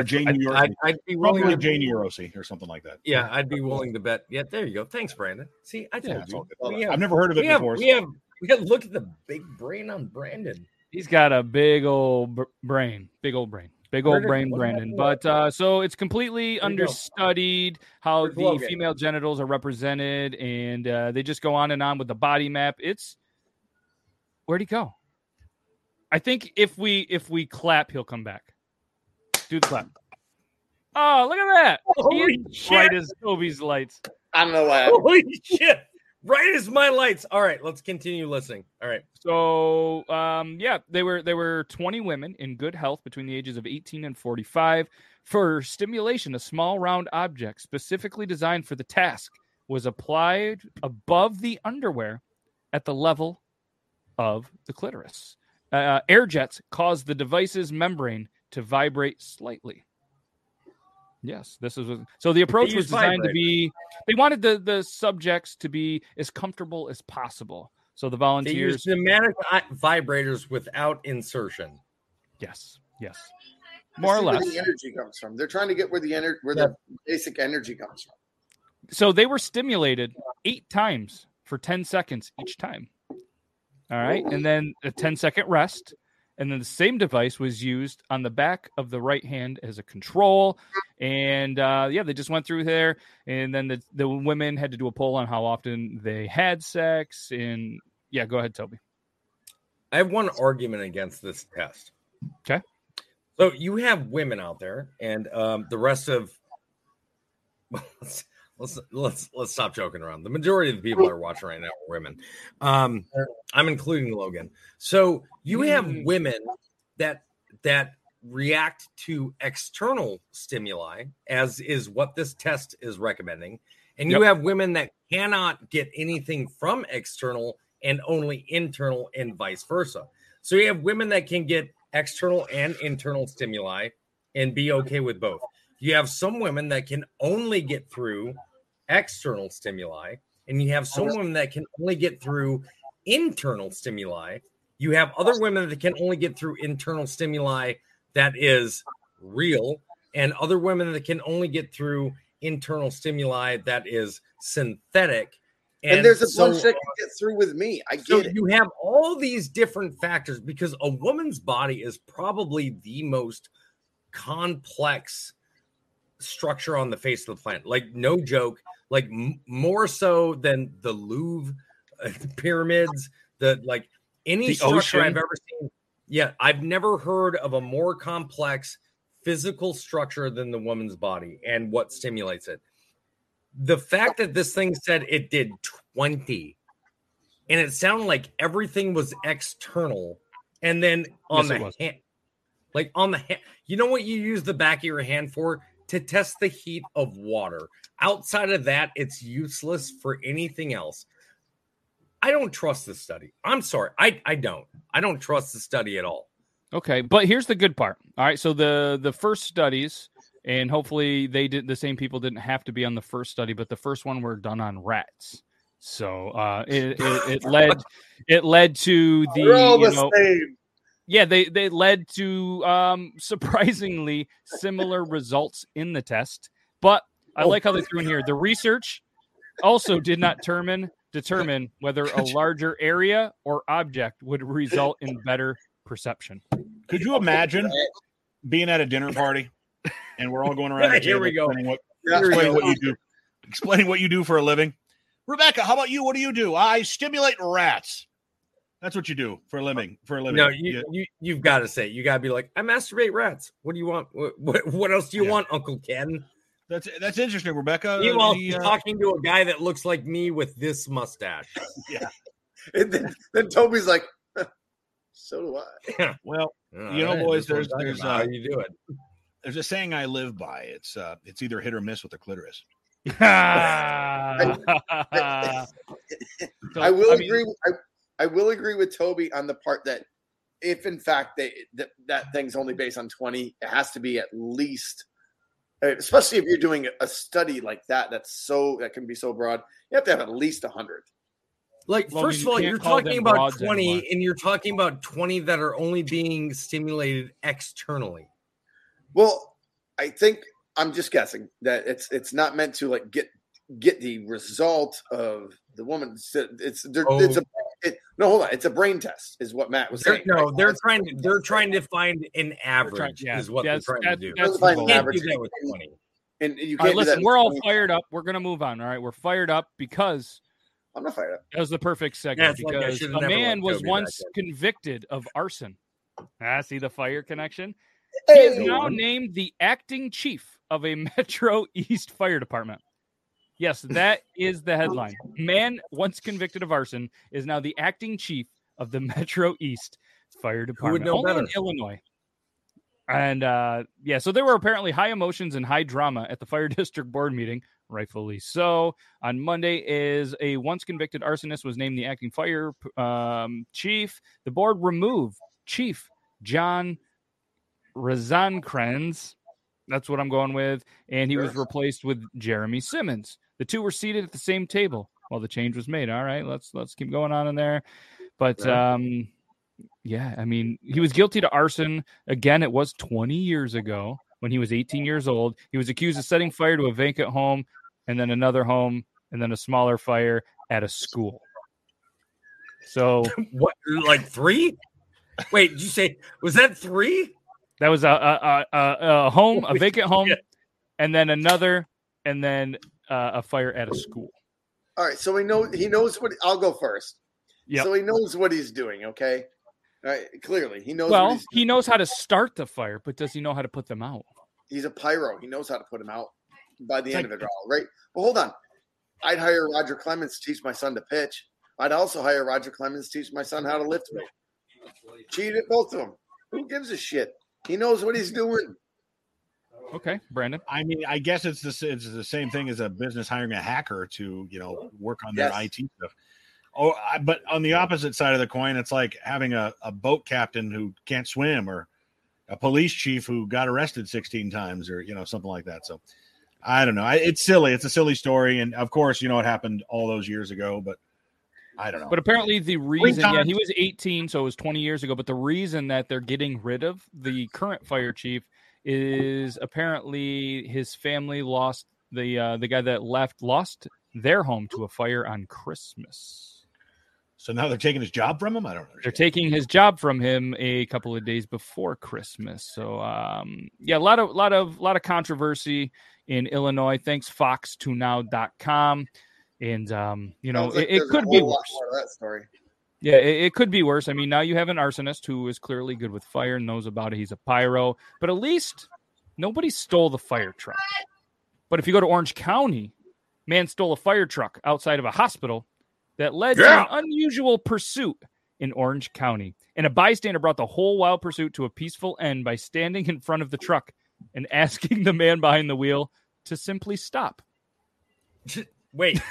That's- Jane I'd, I'd, I'd be willing Probably to. Jane Neurosi or something like that. Yeah, I'd be willing to bet. Yeah, there you go. Thanks, Brandon. See, I Yeah, told it's all you. good. We have, I've never heard of it we have, before. we have we got to look at the big brain on Brandon. He's got a big old br- brain, big old brain, big Where old brain, Brandon. But uh, so it's completely Where'd he go? understudied how the female genitals are represented, and uh, they just go on and on with the body map. It's where'd he go? I think if we if we clap, he'll come back. Do the clap. Oh, look at that! He Holy is shit. bright as Toby's lights. I don't know why. Holy shit! Right as my lights. All right, let's continue listening. All right. So um, yeah, they were they were 20 women in good health between the ages of 18 and 45 for stimulation. A small round object specifically designed for the task was applied above the underwear at the level of the clitoris. Uh, air jets caused the device's membrane to vibrate slightly. Yes, this is what- so. The approach was use designed to be. They wanted the the subjects to be as comfortable as possible. So the They volunteers use pneumatic vibrators without insertion. Yes, yes, more or is where less. the energy comes from. They're trying to get where the energy where the basic energy comes from. So they were stimulated eight times for 10 seconds each time. All right. And then a 10 second rest. And then the same device was used on the back of the right hand as a control. And uh, yeah, they just went through there. And then the, the women had to do a poll on how often they had sex. And yeah, go ahead, Toby. I have one argument against this test. Okay. So you have women out there, and um, the rest of let's, let's let's let's stop joking around. The majority of the people that are watching right now are women. Um, I'm including Logan. So you have Mm. women that that react to external stimuli, as is what this test is recommending, and you Yep. have women that cannot get anything from external and only internal, and vice versa. So you have women that can get external and internal stimuli and be okay with both. You have some women that can only get through external stimuli, and you have some women that can only get through internal stimuli. You have other women that can only get through internal stimuli that is real, and other women that can only get through internal stimuli that is synthetic. And, there's a so bunch that can get through with me. I get so it. you have all these different factors because a woman's body is probably the most complex structure on the face of the planet. Like no joke, like m- more so than the Louvre uh, pyramids, the like any The structure I've ever seen. Yeah, I've never heard of a more complex physical structure than the woman's body and what stimulates it. the fact that this thing said it did 20 and it sounded like everything was external and then on Yes, the hand like on the hand you know what you use the back of your hand for to test the heat of water outside of that it's useless for anything else i don't trust the study i'm sorry i i don't i don't trust the study at all Okay, but here's the good part. All right, so the the first studies, and hopefully they did the same people didn't have to be on the first study, but the first one were done on rats. So uh, it, it it led it led to the all you the know same. Yeah they they led to um surprisingly similar results in the test. But I Oh, like how they threw in here the research also did not determine determine whether a larger area or object would result in better perception. Could you imagine being at a dinner party and we're all going around the Here we go. explaining what, Yeah. explaining what you do, explaining what you do for a living? Rebecca, how about you? What do you do? I stimulate rats. That's what you do for a living. For a living. No, you, you you've got to say you got to be like I masturbate rats. What do you want? What what, what else do you Yeah. want, Uncle Ken? that's that's interesting, Rebecca. Meanwhile, The, he's uh, talking to a guy that looks like me with this mustache. And then, then Toby's like, so do I. well, All You know, boys, that's I'm there's- there's, uh, how you do it. there's a saying I live by. It's uh, it's either hit or miss with the clitoris. I I will agree. with- I, I will agree with Toby on the part that if in fact they that, that thing's only based on 20, it has to be at least uh, especially if you're doing a study like that that's so that can be so broad, you have to have at least 100. Like, Well, first of all, you you're talking about 20 anymore. and you're talking about 20 that are only being stimulated externally. Well, I think I'm just guessing that it's it's not meant to like get get the result of the woman. It's it's, there, it's a it, no hold on. It's a brain test, is what Matt was They're, saying. no, right? they're trying to they're trying to find an average yeah, is what they're trying to do. that's Find an average. do that with 20. and you can't do listen, we're all with- fired up. We're gonna move on. All right, we're fired up because I'm not fired up. that was the perfect segment. Yeah, it's like because a man was once convicted of arson. Ah, see the fire connection. He is now named the acting chief of a Metro East Fire Department. Yes, that is the headline. Man once convicted of arson is now the acting chief of the Metro East Fire Department. know Only in? Illinois. And uh, yeah, so there were apparently high emotions and high drama at the fire district board meeting, rightfully so. On Monday, is a once convicted arsonist was named the acting fire um, chief. The board removed Chief John Rosencrans. That's what I'm going with, and he was replaced with Jeremy Simmons. The two were seated at the same table while the change was made. All right, let's let's keep going on in there. But um, yeah, I mean, he was guilty to arson. Again, it was 20 years ago when he was 18 years old. He was accused of setting fire to a vacant home and then another home and then a smaller fire at a school. So What like 3? Wait, did you say was that 3? that was a a, a, a, home, a vacant home, shit. and then another, and then uh, a fire at a school. All right, so he knows he knows what I'll go first. Yeah. So he knows what he's doing, okay? All right, clearly he knows Well, he knows how to start the fire, but does he know how to put them out? he's a pyro. He knows how to put them out by the end of it all, right? Well, hold on. I'd hire Roger Clemens to teach my son to pitch. I'd also hire Roger Clemens to teach my son how to lift weight. Cheat at both of them. Who gives a shit? He knows what he's doing. Okay, Brandon. I mean, I guess it's the it's the same thing as a business hiring a hacker to you know work on their Yes. IT stuff. Oh, I, but on the opposite side of the coin, it's like having a, a boat captain who can't swim or a police chief who got arrested 16 times or you know something like that. So I don't know. I, it's silly. It's a silly story, and of course, you know it happened all those years ago. But I don't know. But apparently, the reason, yeah, he was 18, so it was 20 years ago. But the reason that they're getting rid of the current fire chief is apparently his family lost the uh, the guy that left lost their home to a fire on Christmas. so now they're taking his job from him. I don't know. They're taking his job from him a couple of days before Christmas. So um, yeah, a lot of lot of lot of controversy in Illinois. Thanks fox2now.com. And um, you know, Sounds like it, it a could be lot worse. more to that story. Yeah, it, it could be worse. I mean, now you have an arsonist who is clearly good with fire, and knows about it. He's a pyro, but at least nobody stole the fire truck. But if you go to Orange County, Man stole a fire truck outside of a hospital that led Yeah. to an unusual pursuit in Orange County. And a bystander brought the whole wild pursuit to a peaceful end by standing in front of the truck and asking the man behind the wheel to simply stop. Wait,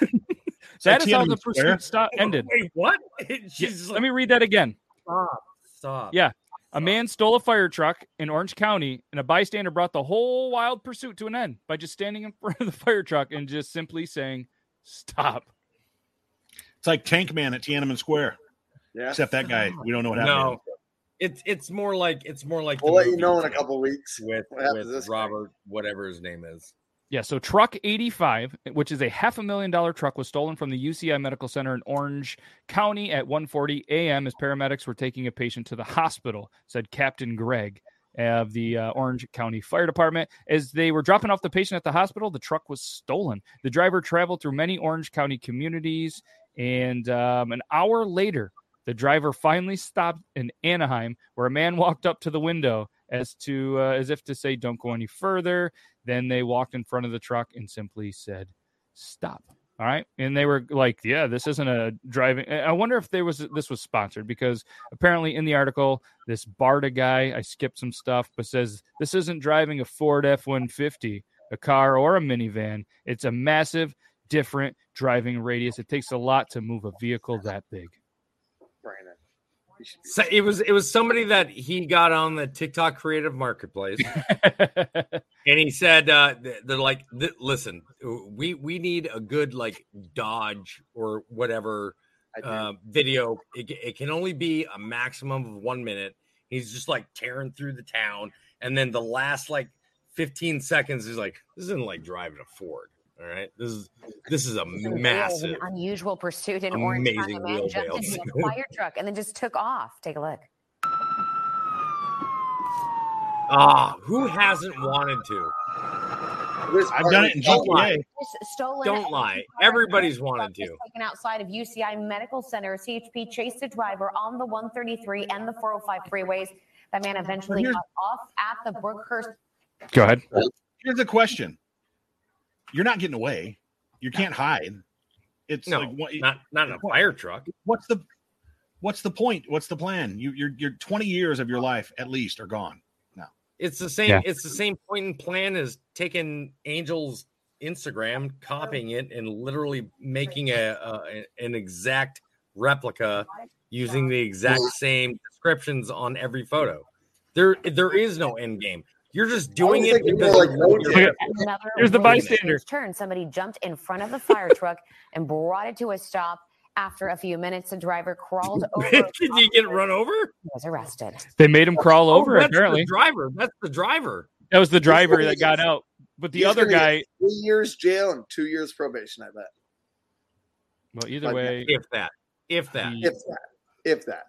That is how Tiananmen the Square? pursuit stop ended. wait, what? Yeah, She's let me read that again. stop, stop. Yeah. A man stole a fire truck in Orange County, and a bystander brought the whole wild pursuit to an end by just standing in front of the fire truck and just simply saying, Stop. It's like Tank Man at Tiananmen Square, Yeah. except that guy. We don't know what happened. No, it's it's more like it's more like We'll let you know in a couple weeks. with what with this guy. Robert, whatever his name is. Yeah, so truck 85, which is a half a million dollar truck, was stolen from the UCI Medical Center in Orange County at 1:40 a.m. as paramedics were taking a patient to the hospital, said Captain Greg of the uh, Orange County Fire Department. As they were dropping off the patient at the hospital, the truck was stolen. The driver traveled through many Orange County communities, and um, an hour later, the driver finally stopped in Anaheim, where a man walked up to the window as to uh, as if to say, "Don't go any further." Then they walked in front of the truck and simply said, "Stop." All right, and they were like, "Yeah, this isn't a driving." I wonder if there was this was sponsored because apparently in the article, this Barta guy, I skipped some stuff, but says this isn't driving a Ford F one fifty, a car or a minivan. It's a massive, different driving radius. It takes a lot to move a vehicle that big. Brandon. You should be- So it was it was somebody that he got on the TikTok creative marketplace, and he said uh, they're like, listen, we we need a good like Dodge or whatever uh, video. It, it can only be a maximum of one minute. He's just like tearing through the town, and then the last like 15 seconds is like, this isn't like driving a Ford. All right, this is this is a This is an massive. unusual pursuit in Orange County. amazing A man jumped wheelbase. into a fire truck and then just took off. Take a look. Ah, who hasn't wanted to? I've done it in so GTA. This stolen Don't lie. Everybody's wanted to. Taken outside of UCI Medical Center, CHP chased the driver on the 133 and the 405 freeways. That man eventually got off at the Brookhurst Go ahead. Here's a question: You're not getting away. You can't hide. It's No, like what, not not in a fire truck. what's the what's the point? What's the plan? You, you're you're 20 years of your life at least are gone. No. It's the same. Yeah. It's the same point and plan as taking Angel's Instagram, copying it, and literally making a, a an exact replica using the exact same descriptions on every photo. There, there is no end game. You're just doing it thinking because like you're- Okay. Another Here's the really bystander. Turn. Somebody jumped in front of the fire truck and brought it to a stop. After a few minutes, the driver crawled over. Did you get run over? He was arrested. They made him crawl Oh, over. that's apparently, the driver. That's the driver. that was the driver that got out. But the other guy, three years jail and two years probation. I bet. well, either Like way, If that. If that. If that. If that.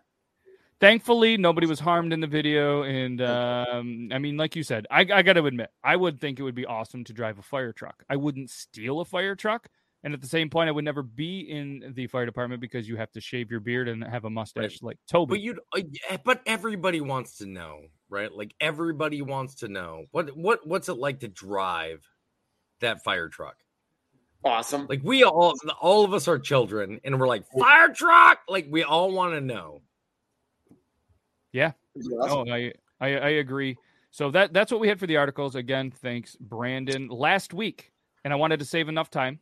Thankfully nobody was harmed in the video and um, i mean like you said I, I gotta admit i would think it would be awesome to drive a fire truck i wouldn't steal a fire truck and at the same point i would never be in the fire department because you have to shave your beard and have a mustache like toby But you, uh, but everybody wants to know, right? Like everybody wants to know what what what's it like to drive that fire truck? Awesome. Like we all, all of us are children, and we're like fire truck. Like we all want to know. Awesome. oh I, I i agree so that that's what we had for the articles again thanks brandon last week and i wanted to save enough time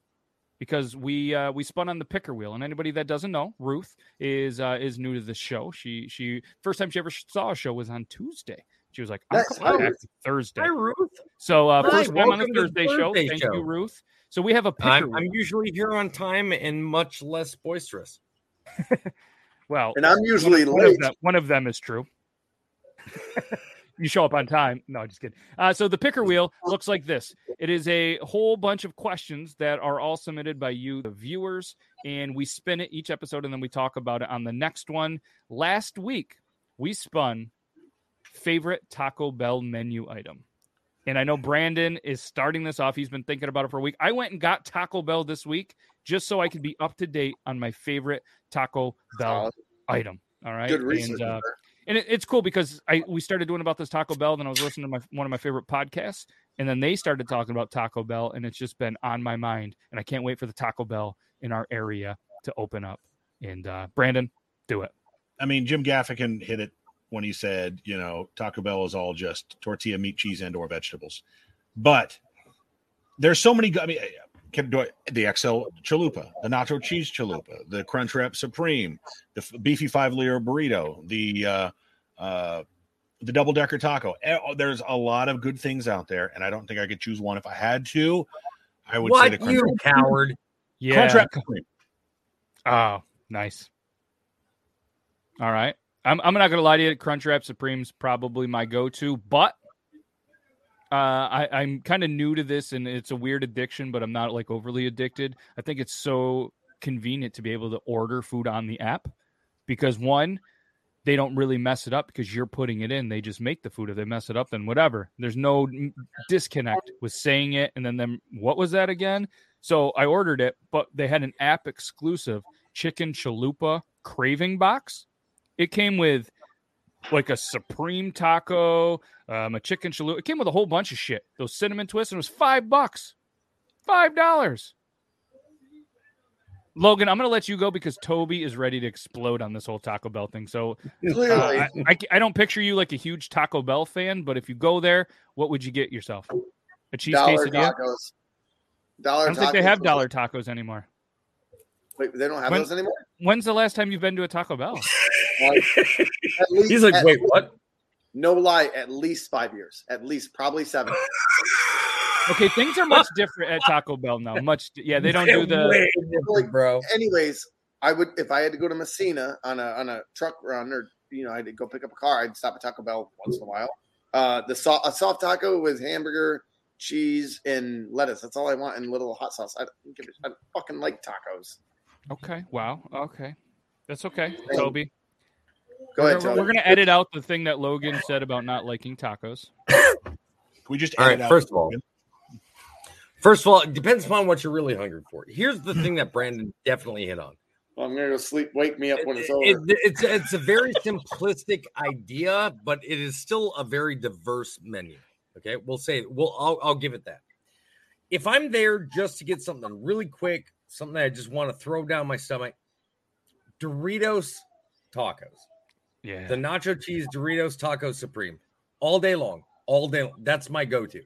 because we uh, we spun on the picker wheel, and anybody that doesn't know, Ruth is uh, is new to the show. She she first time she ever saw a show was on Tuesday. She was like, "I'm coming Hi, back Thursday." Hi, Ruth. So uh, Hi, first time on the welcome to the Thursday, show. Thursday Thank you, Ruth. So we have a picker I'm, wheel. I'm usually here on time and much less boisterous. well, And I'm usually one of late. them, one of them is true. you show up on time. No, just kidding. Uh, so the picker wheel looks like this. It is a whole bunch of questions that are all submitted by you, the viewers, and we spin it each episode, and then we talk about it on the next one. Last week, we spun favorite Taco Bell menu item. And I know Brandon is starting this off. He's been thinking about it for a week. I went and got Taco Bell this week just so I could be up to date on my favorite Taco Bell item. All right. Good research. And, uh, and it, it's cool because I we started doing about this Taco Bell. Then I was listening to my one of my favorite podcasts, And then they started talking about Taco Bell, and it's just been on my mind. And I can't wait for the Taco Bell in our area to open up. And uh, Brandon, do it. I mean, Jim Gaffigan hit it when he said, you know, Taco Bell is all just tortilla, meat, cheese, and or vegetables. But there's so many. I mean, can do the XL chalupa, the nacho cheese chalupa, the Crunch Wrap Supreme, the beefy five layer burrito, the uh, uh, the double decker taco. Oh, There's a lot of good things out there, and I don't think I could choose one if I had to. I would say What the Crunch you Wrap- coward? Yeah. Crunch Wrap Supreme. Oh, nice. All right. I'm, I'm not going to lie to you. Crunchwrap Supreme's probably my go to, but uh, I, I'm kind of new to this and it's a weird addiction, but I'm not like overly addicted. I think it's so convenient to be able to order food on the app because one, they don't really mess it up because you're putting it in. They just make the food. If they mess it up, then whatever. There's no disconnect with saying it and then them. What was that again? So I ordered it, but they had an app exclusive chicken chalupa craving box. It came with like a supreme taco, um, a chicken chalupa. It came with a whole bunch of shit. Those cinnamon twists, and it was five bucks, five dollars. Logan, I'm going to let you go because Toby is ready to explode on this whole Taco Bell thing. So uh, Clearly. I, I, I don't picture you like a huge Taco Bell fan, but if you go there, what would you get yourself? A cheese dollar quesadilla? tacos. Dollar I don't think they have dollar tacos anymore. Wait, they don't have When- those anymore. When's the last time you've been to a Taco Bell? Like, at least, He's like, at- wait, what? No lie, at least five years. At least, probably seven. Okay, things are much different at Taco Bell now. Much, yeah, they don't do the. Like, bro. Anyways, I would if I had to go to Messina on a on a truck run or you know I had to go pick up a car, I'd stop at Taco Bell once in a while. Uh, the soft a soft taco with hamburger, cheese, and lettuce. That's all I want, and little hot sauce. I don't give a, I fucking like tacos. Okay, wow, okay, that's okay, Toby. Go we're, ahead, we're- we're gonna edit out the thing that Logan said about not liking tacos. Can we just all right. out- first of all, first of all, it depends upon what you're really hungry for. Here's the thing that Brandon definitely hit on. Well, I'm gonna go sleep. Wake me up when it's over. It- it's it's a very simplistic idea, but it is still a very diverse menu. Okay, we'll say we'll I'll, I'll give it that. If I'm there just to get something really quick, something that I just want to throw down my stomach, Doritos tacos, Yeah, the nacho cheese Doritos taco supreme, all day long, all day. That's my go-to.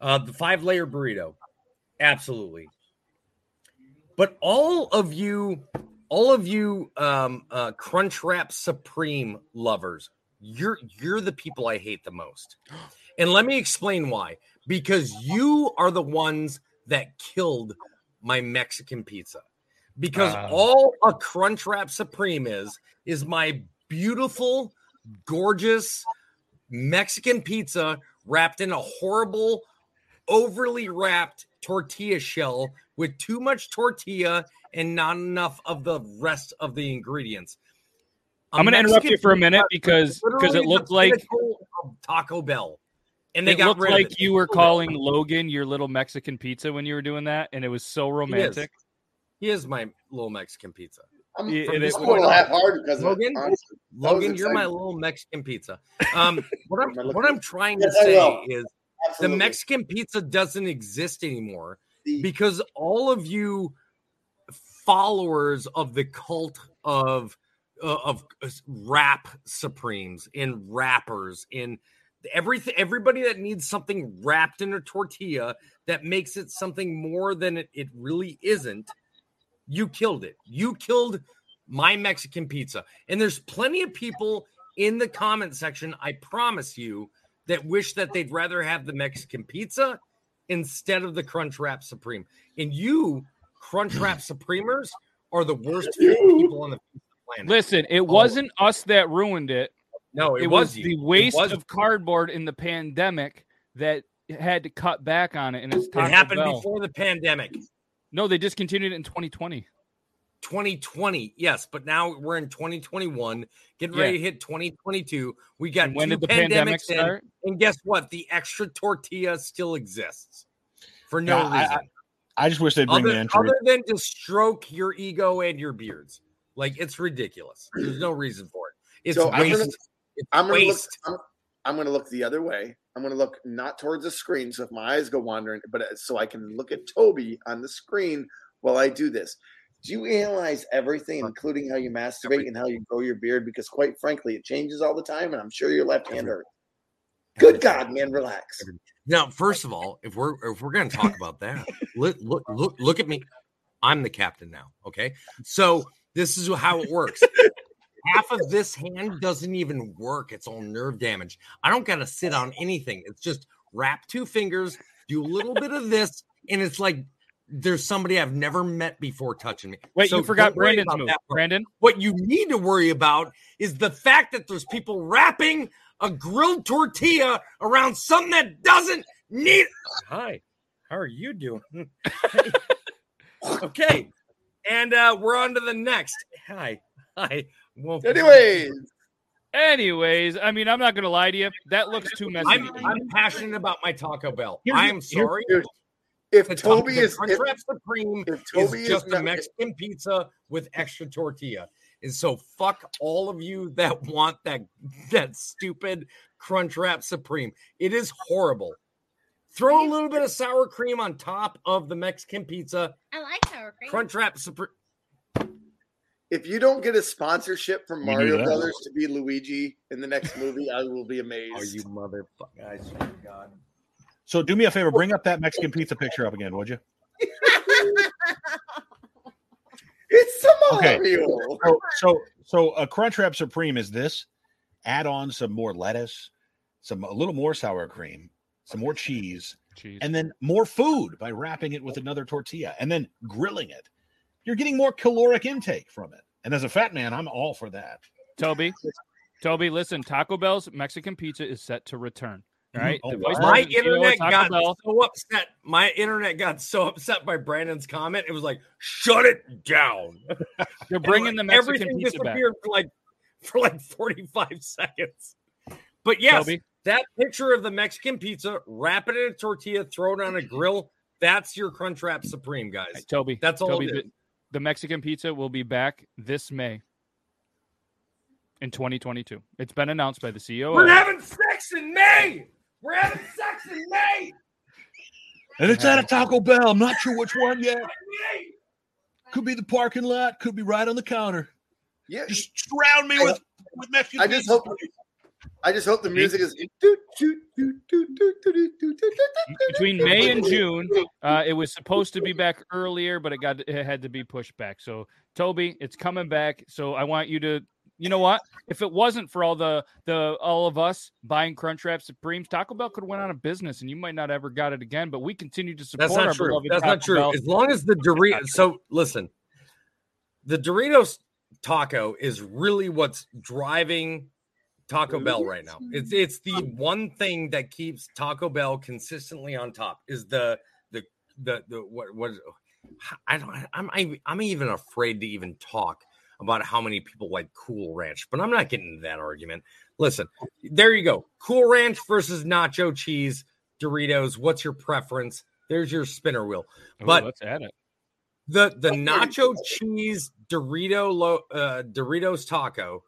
Uh, the five layer burrito, absolutely. But all of you, all of you, um, uh, Crunchwrap Supreme lovers, you're you're the people I hate the most. And let me explain why. Because you are the ones that killed my Mexican pizza. Because all a Crunchwrap Supreme is is my beautiful, gorgeous Mexican pizza wrapped in a horrible, overly wrapped tortilla shell with too much tortilla and not enough of the rest of the ingredients. i I'm gonna interrupt you for a minute because- because it looked like- Taco Bell, and they it got looked like you were calling Logan your little Mexican pizza when you were doing that, and it was so romantic. He is my little Mexican pizza. I'm, Yeah, from it this is- point half hard because Logan, of it, honestly. That was Logan, you're my little Mexican pizza. Um, what I'm what I'm trying to Yes, I say will. is the Mexican pizza doesn't exist anymore The- because all of you followers of the cult of uh, of uh, wrap supremes and rappers and everything everybody that needs something wrapped in a tortilla that makes it something more than it, it really isn't you killed it. You killed my mexican pizza. And there's plenty of people in the comment section i promise you that wish that they'd rather have the mexican pizza instead of the crunch wrap supreme. And you crunch wrap supremers are the worst people on the planet. Listen, it oh. wasn't us that ruined it. no it, It, was, you. the waste was- of cardboard in the pandemic that had to cut back on it, and it's it happened Bell. before the pandemic No, they discontinued it in 2020. 2020 yes but now we're in 2021 getting Yeah. ready to hit 2022 we got And when two did the pandemic pandemics in, start? and guess what the extra tortilla still exists for no Yeah, I- reason I just wish they'd bring other, the entry. other than to stroke your ego and your beards like it's ridiculous there's no reason for it it's So I'm waste gonna- it's I'm gonna look. waste I'm, I'm gonna look the other way. I'm going to look not towards the screen. So if my eyes go wandering, but uh, so I can look at Toby on the screen while I do this. Do you analyze everything, including how you masturbate and how you grow your beard? Because quite frankly, it changes all the time, and I'm sure your left hand hurts. Good God, man, relax. Now, first of all, if we're if we're going to talk about that, look look look look at me. I'm the captain now. Okay, so this is how it works. Half of this hand doesn't even work. It's all nerve damage. I don't got to sit on anything. It's just wrap two fingers, do a little bit of this, and it's like there's somebody I've never met before touching me. Wait, So you forgot don't Brandon's move. that. Brandon, What you need to worry about is the fact that there's people wrapping a grilled tortilla around something that doesn't need. Hi, how are you doing? okay, and uh, we're on to the next. Hi, hi. Well, Anyways, anyways, I mean, I'm not gonna lie to you. That looks too messy. I'm, I'm passionate about my Taco Bell. Here's- I am sorry. dude, if The Toby the is if, Crunchwrap Supreme if Toby is is just a not- Mexican pizza with extra tortilla. And so fuck all of you that want that that stupid Crunchwrap Supreme. It is horrible. Throw a little bit of sour cream on top of the Mexican pizza. I like sour cream. Crunchwrap Supreme. If you don't get a sponsorship from We Mario. Brothers to be Luigi in the next movie, I will be oh, amazed. Oh, you motherfucker! I swear to God. So do me a favor, bring up that Mexican pizza picture up again, would you? It's some Okay. Mario. So so so a Crunchwrap Supreme is this. Add on some more lettuce, some a little more sour cream, some more cheese, Cheese. and then more food by wrapping it with another tortilla and then grilling it. You're getting more caloric intake from it. And as a fat man, I'm all for that. Toby, Toby, listen. Taco Bell's Mexican pizza is set to return. Mm-hmm. Right. Oh, wow. My president CEO of internet got Bell- so upset. My internet got so upset by Brandon's comment. It was like, shut it down. They're bringing the Mexican everything pizza back. disappeared for like for like 45 seconds. But yes, Toby? that picture of the Mexican pizza, wrap it in a tortilla, throw it on a grill. That's your Crunchwrap Supreme, guys. Hey, Toby, That's all Toby, it is. The, the Mexican pizza will be back this May in 2022. It's been announced by the CEO. We're having sex in May. We're having sex in May. And it's at a Taco Bell. I'm not sure which one yet. Could be the parking lot, could be right on the counter. Yeah, Just surround me with, with Mexican I just pizza. hope. I just hope the music is. Between May and June, uh, it was supposed to be back earlier, but it got it had to be pushed back. So, Toby, it's coming back. So, I want you to, you know what? If it wasn't for all the the all of us buying Crunchwrap Supremes, Taco Bell could have went out of business, and you might not ever got it again. But we continue to support That's our not true. beloved That's Taco not true. Bell. As long as the Doritos. So listen, the Doritos taco is really what's driving Taco Bell right now. It's it's the one thing that keeps Taco Bell consistently on top. Is the the the the what what I don't I'm I, I'm even afraid to even talk about how many people like Cool Ranch, but I'm not getting into that argument. Listen, there you go. Cool Ranch versus nacho cheese Doritos. What's your preference? There's your spinner wheel. Ooh, But let's add it. the the nacho cheese Dorito lo, uh, Doritos taco.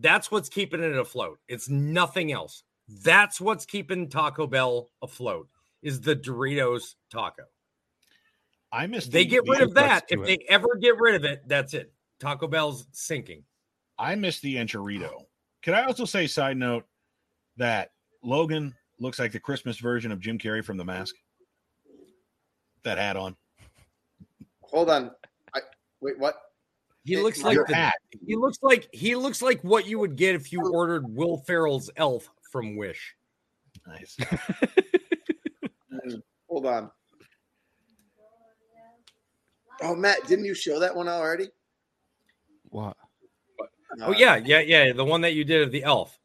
That's what's keeping it afloat. It's nothing else. That's what's keeping Taco Bell afloat. Is the Doritos taco. I missed. They the- get rid the- of that. If it. they ever get rid of it, that's it. Taco Bell's sinking. I missed the enchilito. Can I also say, side note, that Logan looks like the Christmas version of Jim Carrey from The Mask? That hat on. Hold on. I, wait, what? He It- looks like Your the, he looks like he looks like what you would get if you ordered Will Ferrell's Elf from Wish. Nice. Mm, Hold on. Oh, Matt, didn't you show that one already? What? Oh yeah, yeah, yeah. The one that you did of the Elf.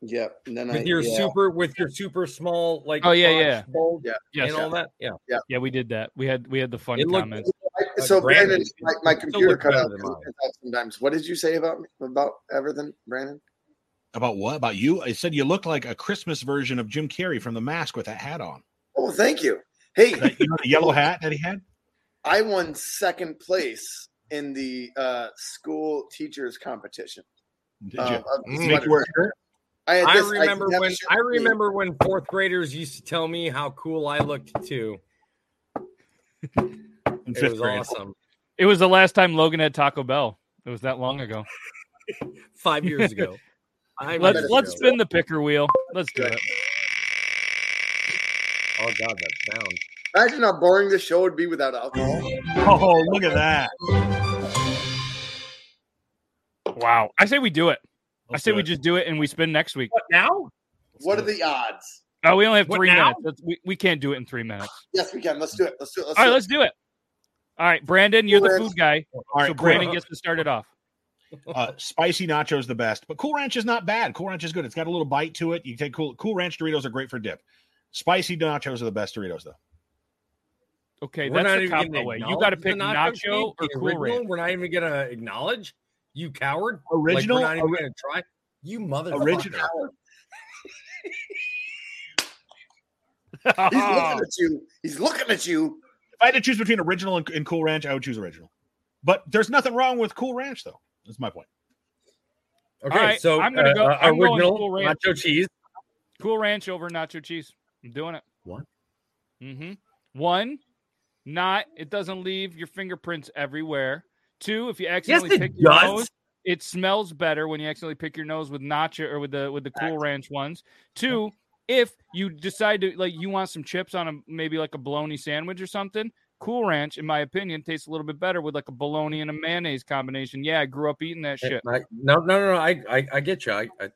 Yeah. And then with I, your yeah. super with your super small like Oh, yeah, yeah. bulge Yeah. Yes. and all that yeah Yeah, yeah we did that. We had we had the fun It looked- comments. I- so Brandon, Brandon, my, my computer cut out sometimes. What did you say about me, about everything, Brandon? About what? About you? I said you look like a Christmas version of Jim Carrey from The Mask with that hat on. Oh, thank you. Hey, That, you know the yellow hat that he had? I won second place in the uh, school teachers competition. Did Um, you? of Mm. Make sweater. you wear a shirt? I, had I this- remember have when to I remember when fourth graders used to tell me how cool I looked too. In It fifth was grade. awesome. It was the last time Logan had Taco Bell. It was that long ago. Five years ago. Five Let's years let's ago. spin the picker wheel. Let's do it. Oh god, that sound. Imagine how boring the show would be without alcohol. Oh, look at that. Wow. I say we do it. I Let's say we it. just do it and we spin next week. What now? What are the odds? Oh, we only have What three now? minutes. That's, we, we can't do it in three minutes. Yes, we can. Let's do it. Let's do it. Let's All do right, it. let's do it. All right, Brandon, you're the Ranch. food guy. All right, so Cool Brandon gets to start it off. Uh, spicy nachos the best, but Cool Ranch is not bad. Cool Ranch is good. It's got a little bite to it. You take Cool Cool Ranch Doritos are great for dip. Spicy nachos are the best Doritos though. Okay, We're that's not the even cop gonna way. You got to pick nacho cheese, or the Cool? Ranch. We're not even gonna acknowledge. You coward. Original, Like, we're not even gonna try. You motherfucker. original. He's looking at you. He's looking at you. If I had to choose between original and, and Cool Ranch, I would choose original. But there's nothing wrong with Cool Ranch though. That's my point. Okay, All right, so I'm gonna go- uh, I'm going original Cool Ranch. nacho cheese. Cool Ranch over nacho cheese. I'm doing it. What? Mm-hmm. One, not it doesn't leave your fingerprints everywhere. Two, if you accidentally it pick your does. nose, it smells better when you accidentally pick your nose with nacho or with the with the Cool Ranch ones. Two, if you decide to like you want some chips on a maybe like a bologna sandwich or something, Cool Ranch, in my opinion, tastes a little bit better with like a bologna and a mayonnaise combination. Yeah, I grew up eating that shit. I, no, no, no, no. I, I, I get you. I, I,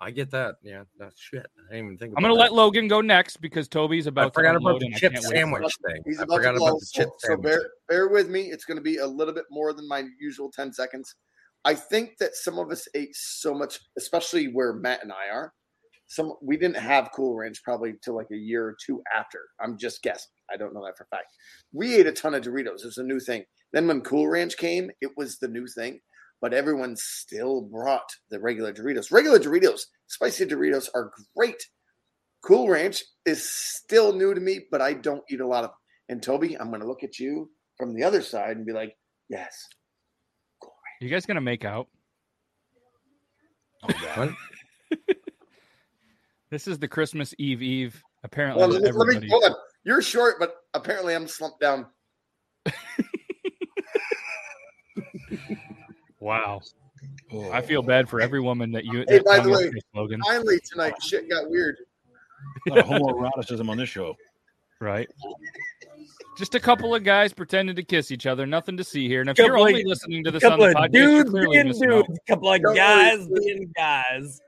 I get that. Yeah, that's shit. I didn't even think. I'm gonna that. let Logan go next because Toby's about I forgot to about the chip sandwich thing. He's I about forgot to about blow. the So, chip so sandwich. bear, bear with me. It's going to be a little bit more than my usual 10 seconds. I think that some of us ate so much, especially where Matt and I are. Some we didn't have Cool Ranch probably till like a year or two after. I'm just guessing. I don't know that for a fact. We ate a ton of Doritos. It was a new thing. Then when Cool Ranch came, it was the new thing. But everyone still brought the regular Doritos. Regular Doritos, spicy Doritos are great. Cool Ranch is still new to me, but I don't eat a lot of. And Toby, I'm going to look at you from the other side and be like, "Yes, You guys gonna make out? Oh, God. This is the Christmas Eve Eve. Apparently, Well, let me, me everybody. hold on. You're short, but apparently I'm slumped down. Wow. I feel bad for every woman that you. Hey, that by the way, kissed, Logan. finally tonight, shit got weird. A lot of homoeroticism on this show. right? Just a couple of guys pretending to kiss each other. Nothing to see here. And if Couple you're only listening to this on couple the of podcast, you're dudes clearly being missing out. dudes, couple of Don't guys worry. being guys.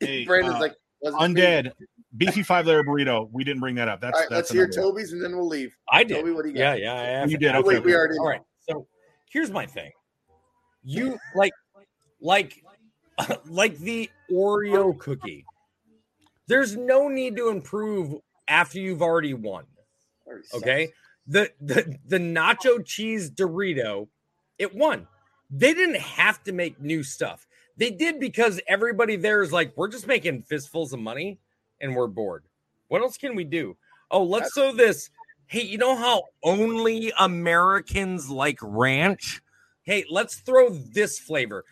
Hey, Brandon's uh, like, wasn't me. Undead beefy five layer burrito. We didn't bring that up. That's All right, that's let's hear another one. Toby's and then we'll leave. I did. Toby, what do you got? Yeah, yeah, I. You did. Okay, wait, okay. we already All right. So here's my thing. You like like like the Oreo cookie. There's no need to improve after you've already won. Okay. The the the nacho cheese Dorito, it won. They didn't have to make new stuff. They did because everybody there is like, we're just making fistfuls of money and we're bored. What else can we do? Oh, let's throw this. Hey, you know how only Americans like ranch? Hey, let's throw this flavor.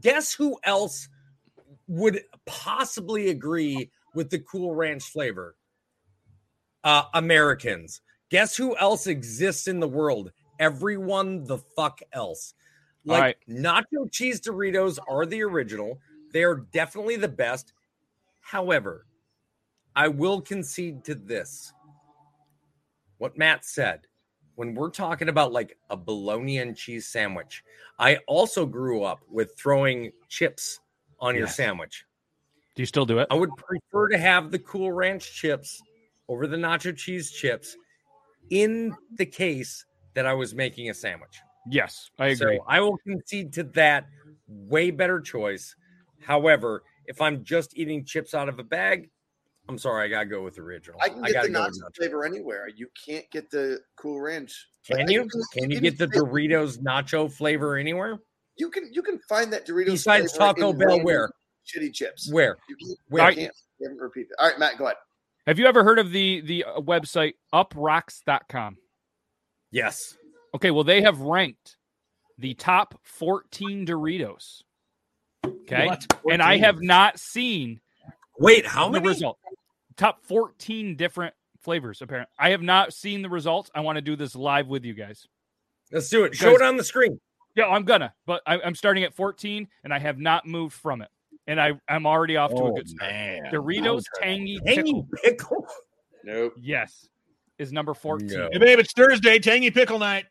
Guess who else would possibly agree with the cool ranch flavor? Uh, Americans. Guess who else exists in the world? Everyone the fuck else. Like right. nacho cheese Doritos are the original. They are definitely the best. However, I will concede to this. What Matt said, when we're talking about like a bologna and cheese sandwich, I also grew up with throwing chips on your sandwich. Do you still do it? I would prefer to have the Cool Ranch chips over the nacho cheese chips in the case that I was making a sandwich. Yes, I agree. So I will concede to that. Way better choice. However, if I'm just eating chips out of a bag, I'm sorry, I gotta go with the original. I can get gotta the go nacho with flavor anywhere. You can't get the Cool Ranch. Can Like, you? can- Can you get the say- Doritos nacho flavor anywhere? You can you can find that Doritos Besides Taco Bell, where? shitty chips. Where? You can't. Where? You can't. You haven't repeated. All right, Matt, go ahead. Have you ever heard of the the uh, website uproxx.com? Yes. Okay, well they have ranked the top 14 Doritos Okay. What? And I have not seen Wait, how the many? result. Top 14 different flavors, apparently. I have not seen the results. I want to do this live with you guys. Let's do it. Show Because- it on the screen. Yeah, I'm gonna, but I, I'm starting at 14 and I have not moved from it. And I, I'm already off to a Oh, good start. man. Doritos Tangy Tangy Pickle. pickle. Nope. Yes. Is number 14. No. Hey, babe, it's Thursday, tangy pickle night.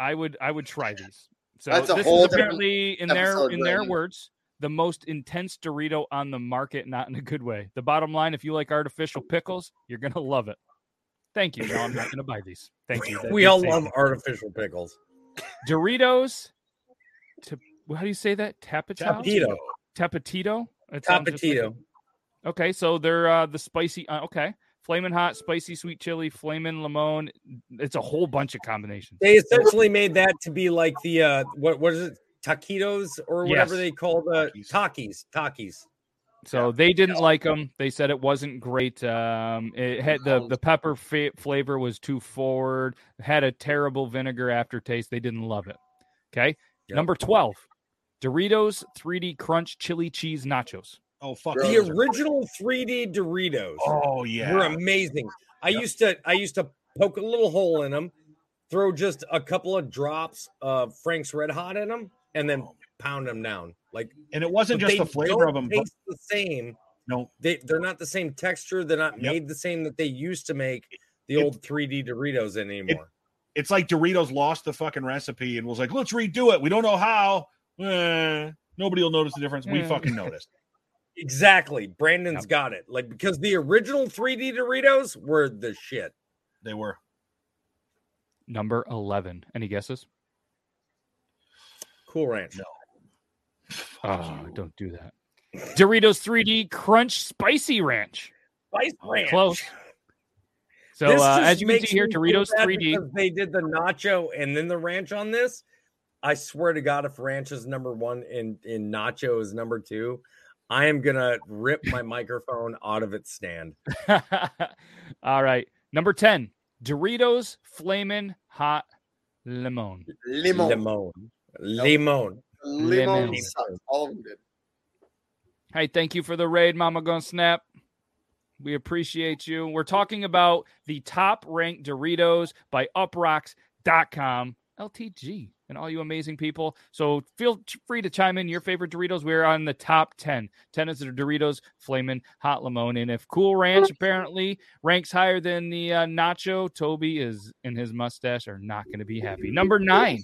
I would I would try these. So That's a this whole is apparently in their episode, in their words the most intense Dorito on the market, not in a good way. The bottom line, if you like artificial pickles, you're gonna love it. Thank you. No, I'm not gonna buy these. Thank you. That We all love me. artificial pickles. Doritos. To, how do you say that? Tapatio. Tapatito. Tapatito. It like Tapatito. Okay, so they're uh, the spicy. Uh, okay, flaming hot, spicy, sweet chili, flaming lemon. It's a whole bunch of combinations. They essentially made that to be like the uh what what is it? Taquitos or whatever Yes. they call the Takis. Takis. Takis. So they didn't like them. They said it wasn't great. Um, it had the the pepper fa- flavor was too forward. Had a terrible vinegar aftertaste. They didn't love it. Okay, Yep. number twelve, Doritos 3D Crunch Chili Cheese Nachos. Oh, fuck. Bro, The those are- original 3D Doritos Oh, yeah. were amazing. I Yep. used to I used to poke a little hole in them, throw just a couple of drops of Frank's Red Hot in them, and then pound them down. Like and it wasn't just the flavor of them. But, taste the same. no, They they're not the same texture. They're not Yep. made the same that they used to make the It- old 3D Doritos in anymore. it's like Doritos lost the fucking recipe and was like, let's redo it. We don't know how. Eh, nobody will notice the difference. We fucking noticed. Exactly. Brandon's Yep. got it. Like because the original 3D Doritos were the shit. They were. Number eleven. Any guesses? Cool Ranch. No. Oh, don't do that. Doritos 3D Crunch Spicy Ranch. Spice Ranch. Close. So uh, as you can see here, Doritos 3D. They did the nacho and then the ranch on this. I swear to God, if ranch is number one and, and nacho is number two, I am gonna rip my microphone out of its stand. All right. Number 10, Doritos Flamin' Hot Lemon. Limon. Limon. Limon. Limon. Lemon. All of them. Hey, thank you for the raid, Mama Gun Snap. We appreciate you. We're talking about the top ranked Doritos by uproxx.com. LTG and all you amazing people. So feel free to chime in your favorite Doritos. We're on the top 10. 10 is the Doritos Flamin' Hot Lemon. And if Cool Ranch apparently ranks higher than the uh, Nacho, Toby is and his mustache are not going to be happy. Number nine,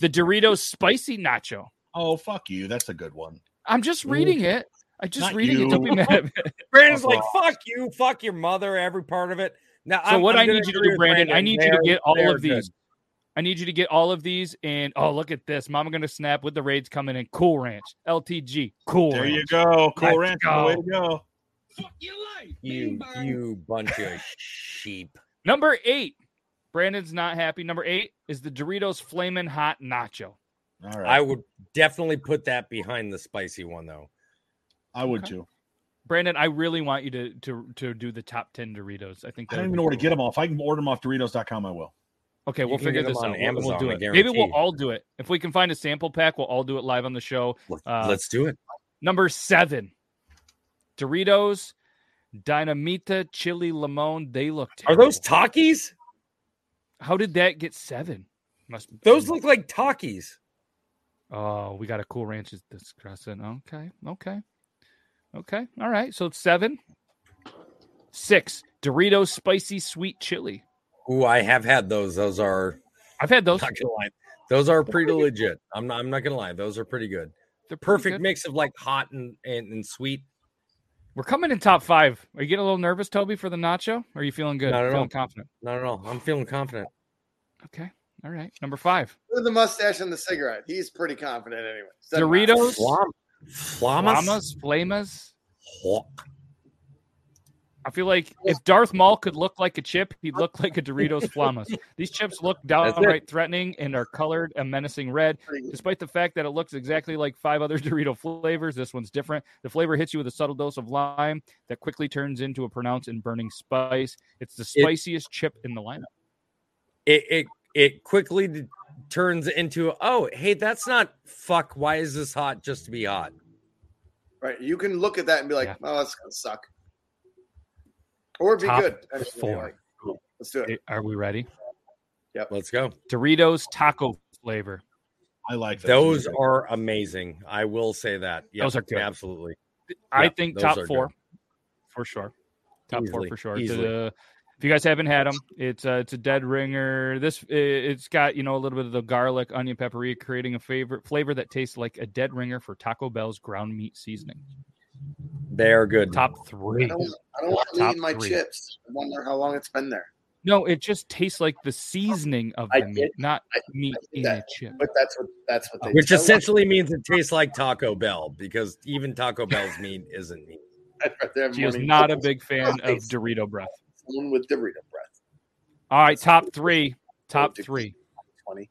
the Doritos Spicy Nacho. Oh, fuck you. That's a good one. I'm just reading it. I just Not reading it. Don't be mad. at me. Brandon's like, fuck you, fuck your mother, every part of it. Now, So I'm- what I'm i need you to do, with Brandon, I need you to get all of these. good. I need you to get all of these, and oh, look at this! Mama gonna snap with the raids coming in. Cool Ranch, LTG, Cool There Ranch. you go. Cool Let's ranch. go. Way to go. You, you bunch of sheep. Number eight, Brandon's not happy. Number eight is the Doritos Flamin' Hot Nacho. All right. I would definitely put that behind the spicy one, though. I would Okay. too. Brandon, I really want you to to to do the top ten Doritos. I think I don't even know where to get them all. If I can order them off Doritos.com, I will. Okay, we'll figure this out. We'll- we'll, do it. Maybe we'll all do it. If we can find a sample pack, we'll all do it live on the show. Let's, Uh, let's do it. Number seven, Doritos Dinamita Chili Lemon. They look. Are those terrible. Takis? How did that get seven? Must Those look like Takis. Oh, we got a cool ranch is discussing. Okay, okay, okay. All right. So it's seven. Six Doritos spicy sweet chili. Ooh, I have had those. Those are I've had those. not gonna lie. Those are pretty legit. I'm not. I'm not gonna lie. Those are pretty good. They're Perfect good. mix of like hot and, and, and sweet. We're coming in top five. Are you getting a little nervous, Toby, for the nacho? Or are you feeling good? Not at feeling all. confident. Not at all. I'm feeling confident. Okay. All right. Number five. With the mustache and the cigarette, he's pretty confident anyway. Doritos. Flam- Flamas. Flamas. Flamas. Fla- I feel like if Darth Maul could look like a chip, he'd look like a Doritos Flamas. These chips look downright threatening and are colored a menacing red. Despite the fact that it looks exactly like five other Dorito flavors, this one's different. The flavor hits you with a subtle dose of lime that quickly turns into a pronounced and burning spice. It's the spiciest chip in the lineup. It it it quickly d- turns into oh hey that's not fuck. Why is this hot just to be hot? Right. You can look at that and be like, Yeah. "Oh, that's gonna suck," or be Top good. Actually, four. like, cool. Let's do it. Are we ready? Yep. Let's go. Doritos taco flavor. I like Those are amazing. I will say that. Yep, Those are good. Absolutely. I Yeah, think those top four good. for sure. Top four for sure. easily. The- if you guys haven't had them, it's uh, it's a dead ringer. This it's got you know a little bit of the garlic, onion, peppery, creating a favorite flavor that tastes like a dead ringer for Taco Bell's ground meat seasoning. They are good. Top I three. don't, I don't want to Top eat my three. chips. I wonder how long it's been there. No, it just tastes like the seasoning of I the meat, get- not I- meat I get in a chip. But that's what that's what they Which tell us. essentially means it tastes like Taco Bell because even Taco Bell's meat isn't meat. I'd rather have She is not a big fan of Dorito breath. Someone with Dorito breath. All right, top three. Top three. Twenty.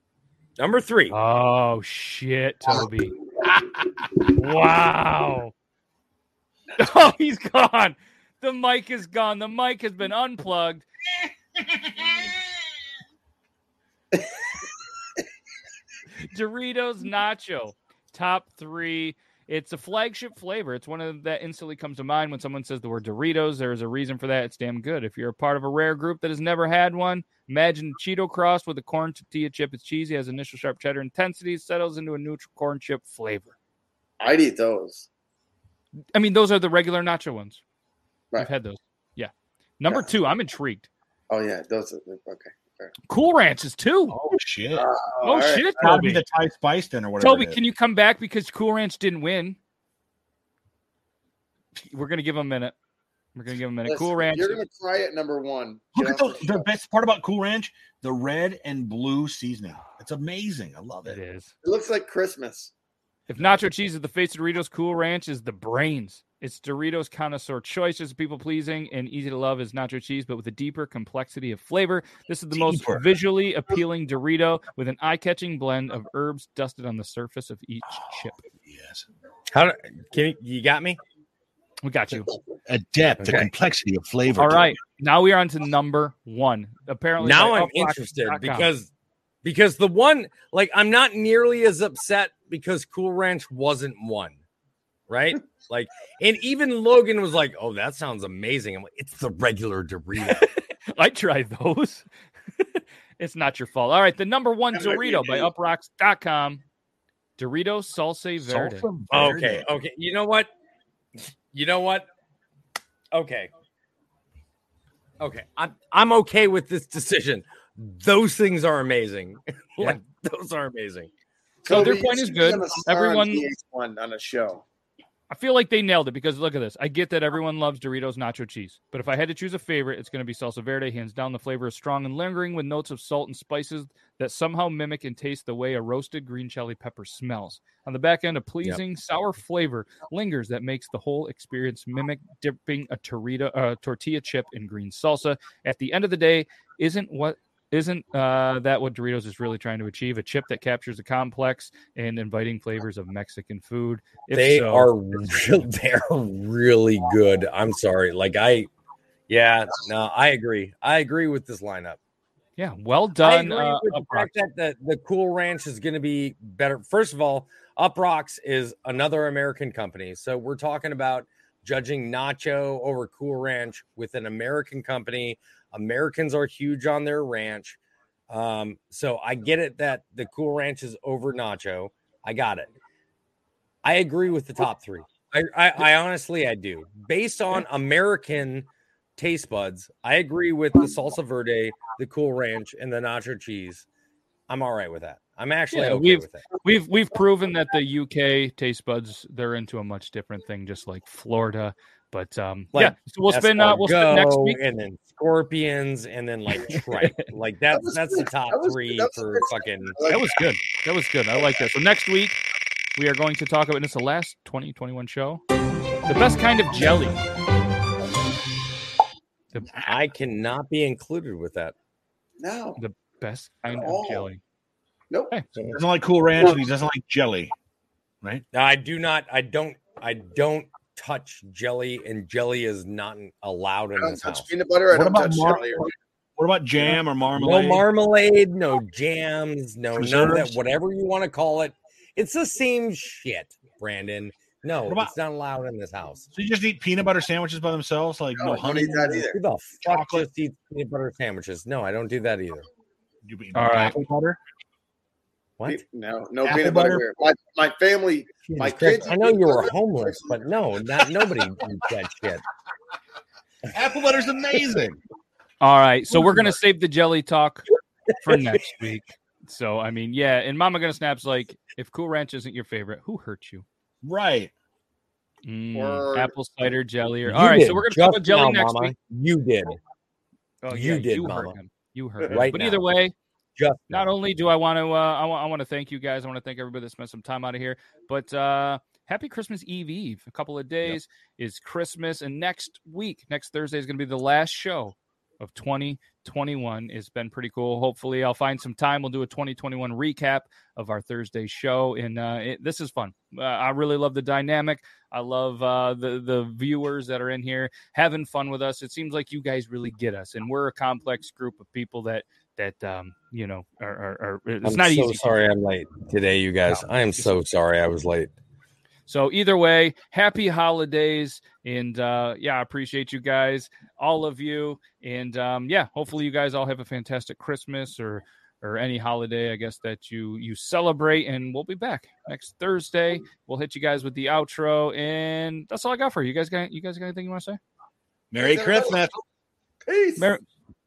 Number three. Oh shit, Toby! wow. Oh, he's gone. The mic is gone. The mic has been unplugged. Doritos Nacho, top three. It's a flagship flavor. It's one of that instantly comes to mind when someone says the word Doritos. There is a reason for that. It's damn good. If you're a part of a rare group that has never had one, imagine Cheeto crossed with a corn tortilla chip. It's cheesy, has initial sharp cheddar intensity, settles into a neutral corn chip flavor. I'd eat those. I mean, those are the regular nacho ones. Right. I've had those. Yeah. Number Yeah. two, I'm intrigued. Oh yeah, those are okay. fair. Cool Ranches too. Oh shit! Uh, Oh, shit, That'll be Toby. the Thai spice then or whatever. Toby, can you come back because Cool Ranch didn't win? We're gonna give him a minute. We're gonna give him a minute. Listen, cool Ranch. You're gonna try it number one. Look at off the, the best part about Cool Ranch: the red and blue seasoning. It's amazing. I love It it. is. It looks like Christmas. If nacho cheese is the face of Doritos, Cool Ranch is the brains. It's Doritos connoisseur choice, just people pleasing and easy to love as nacho cheese, but with a deeper complexity of flavor. This is the most Deeper. visually appealing Dorito with an eye-catching blend of herbs dusted on the surface of each oh, chip. Yes, How do, can you, got me? We got you. a depth, Okay. the complexity of flavor. All right, now we are on to number one. Apparently, now I'm interested because because the one like I'm not nearly as upset because Cool Ranch wasn't one, right? like, and even Logan was like, "Oh, that sounds amazing." I'm like, "It's the regular Dorito." I tried those. it's not your fault. All right, the number one That Dorito by me. uproxx.com. Dorito Salsa Verde. Salsa okay, okay. You know what? You know what? Okay. Okay. I'm I'm okay with this decision. Those things are amazing. like those are amazing. So their point is good. on on Everyone- VH1 on a show. I feel like they nailed it because look at this. I get that everyone loves Doritos nacho cheese, but if I had to choose a favorite, it's going to be salsa verde. Hands down, the flavor is strong and lingering with notes of salt and spices that somehow mimic and taste the way a roasted green chili pepper smells. On the back end, a pleasing sour flavor lingers that makes the whole experience mimic dipping a tortilla, uh, tortilla chip in green salsa. At the end of the day, isn't what isn't uh, that what Doritos is really trying to achieve? A chip that captures the complex and inviting flavors of Mexican food. If they so, are real, they're really good. I'm sorry. Like I yeah, no, I agree. I agree with this lineup. Yeah, well done. Uh, the fact that the, the Cool Ranch is going to be better. First of all, Uproxx is another American company. So we're talking about judging Nacho over Cool Ranch with an American company. Americans are huge on their ranch. Um, so I get it that the Cool Ranch is over Nacho. I got it. I agree with the top three. I, I, I honestly I do. Based on American taste buds, I agree with the salsa verde, the cool ranch, and the nacho cheese. I'm all right with that. I'm actually Yeah, okay we've with it. we've we've proven that the UK taste buds they're into a much different thing, just like Florida. But um, Like yeah, so we'll spend Uh, we'll spend next week. and then scorpions, and then like tripe. like that. That was that's the top That was- three that for good. fucking. Like That was good. That was good. I like that. So next week we are going to talk about. And it's the last 2021 show. The best kind of jelly. I cannot be included with that. No, The best kind of jelly. nope. Hey, He doesn't like Cool Ranch and he doesn't like jelly, right? No, I do not. I don't. I don't touch jelly, and jelly is not allowed in I don't this touch house. peanut butter. I What don't about touch mar- jelly. or- What about jam or marmalade? No marmalade? marmalade, no jams, no none of that. Whatever you want to call it, it's the same shit, Brandon. No, What about- it's not allowed in this house. So you just eat peanut butter sandwiches by themselves, like No, no, I don't honey. eat that either. Who the fuck Chocolate. just eats peanut butter sandwiches? No, I don't do that either. You eat All right. apple butter. What? No, no Apple peanut butter. butter? My my family, my Jesus Christ, kids. I know you were homeless, but no, not nobody eats that shit. Apple butter's amazing. All right, so we're gonna save the jelly talk for next week. So I mean, yeah, and Mama gonna snaps like, if Cool Ranch isn't your favorite, who hurt you? Right. Mm, Word. apple cider jelly. Or You all right, did. so we're gonna Just talk about jelly now, next Mama. week. You did. Oh, You yeah, did, you Mama. hurt him. You heard him. Right but now. either way, Just not now. only do I want to, uh, I want, to thank you guys. I want to thank everybody that spent some time out of here. But uh, happy Christmas Eve Eve. A couple of days is Christmas, and next week, next Thursday is going to be the last show of 2021. It's been pretty cool. Hopefully, I'll find some time. We'll do a 2021 recap of our Thursday show, and uh, it, this is fun. Uh, I really love the dynamic. I love uh, the the viewers that are in here having fun with us. It seems like you guys really get us, and we're a complex group of people that that um, you know are, are, are it's not easy. I'm not so easy. sorry I'm late today, you guys. I am so sorry I was late. So either way, happy holidays, and uh, yeah, I appreciate you guys, all of you, and um, yeah, hopefully you guys all have a fantastic Christmas or or any holiday, I guess that you you celebrate, and we'll be back next Thursday. We'll hit you guys with the outro, and that's all I got for you. You guys got you guys got anything you want to say? Merry Christmas. Peace. Merry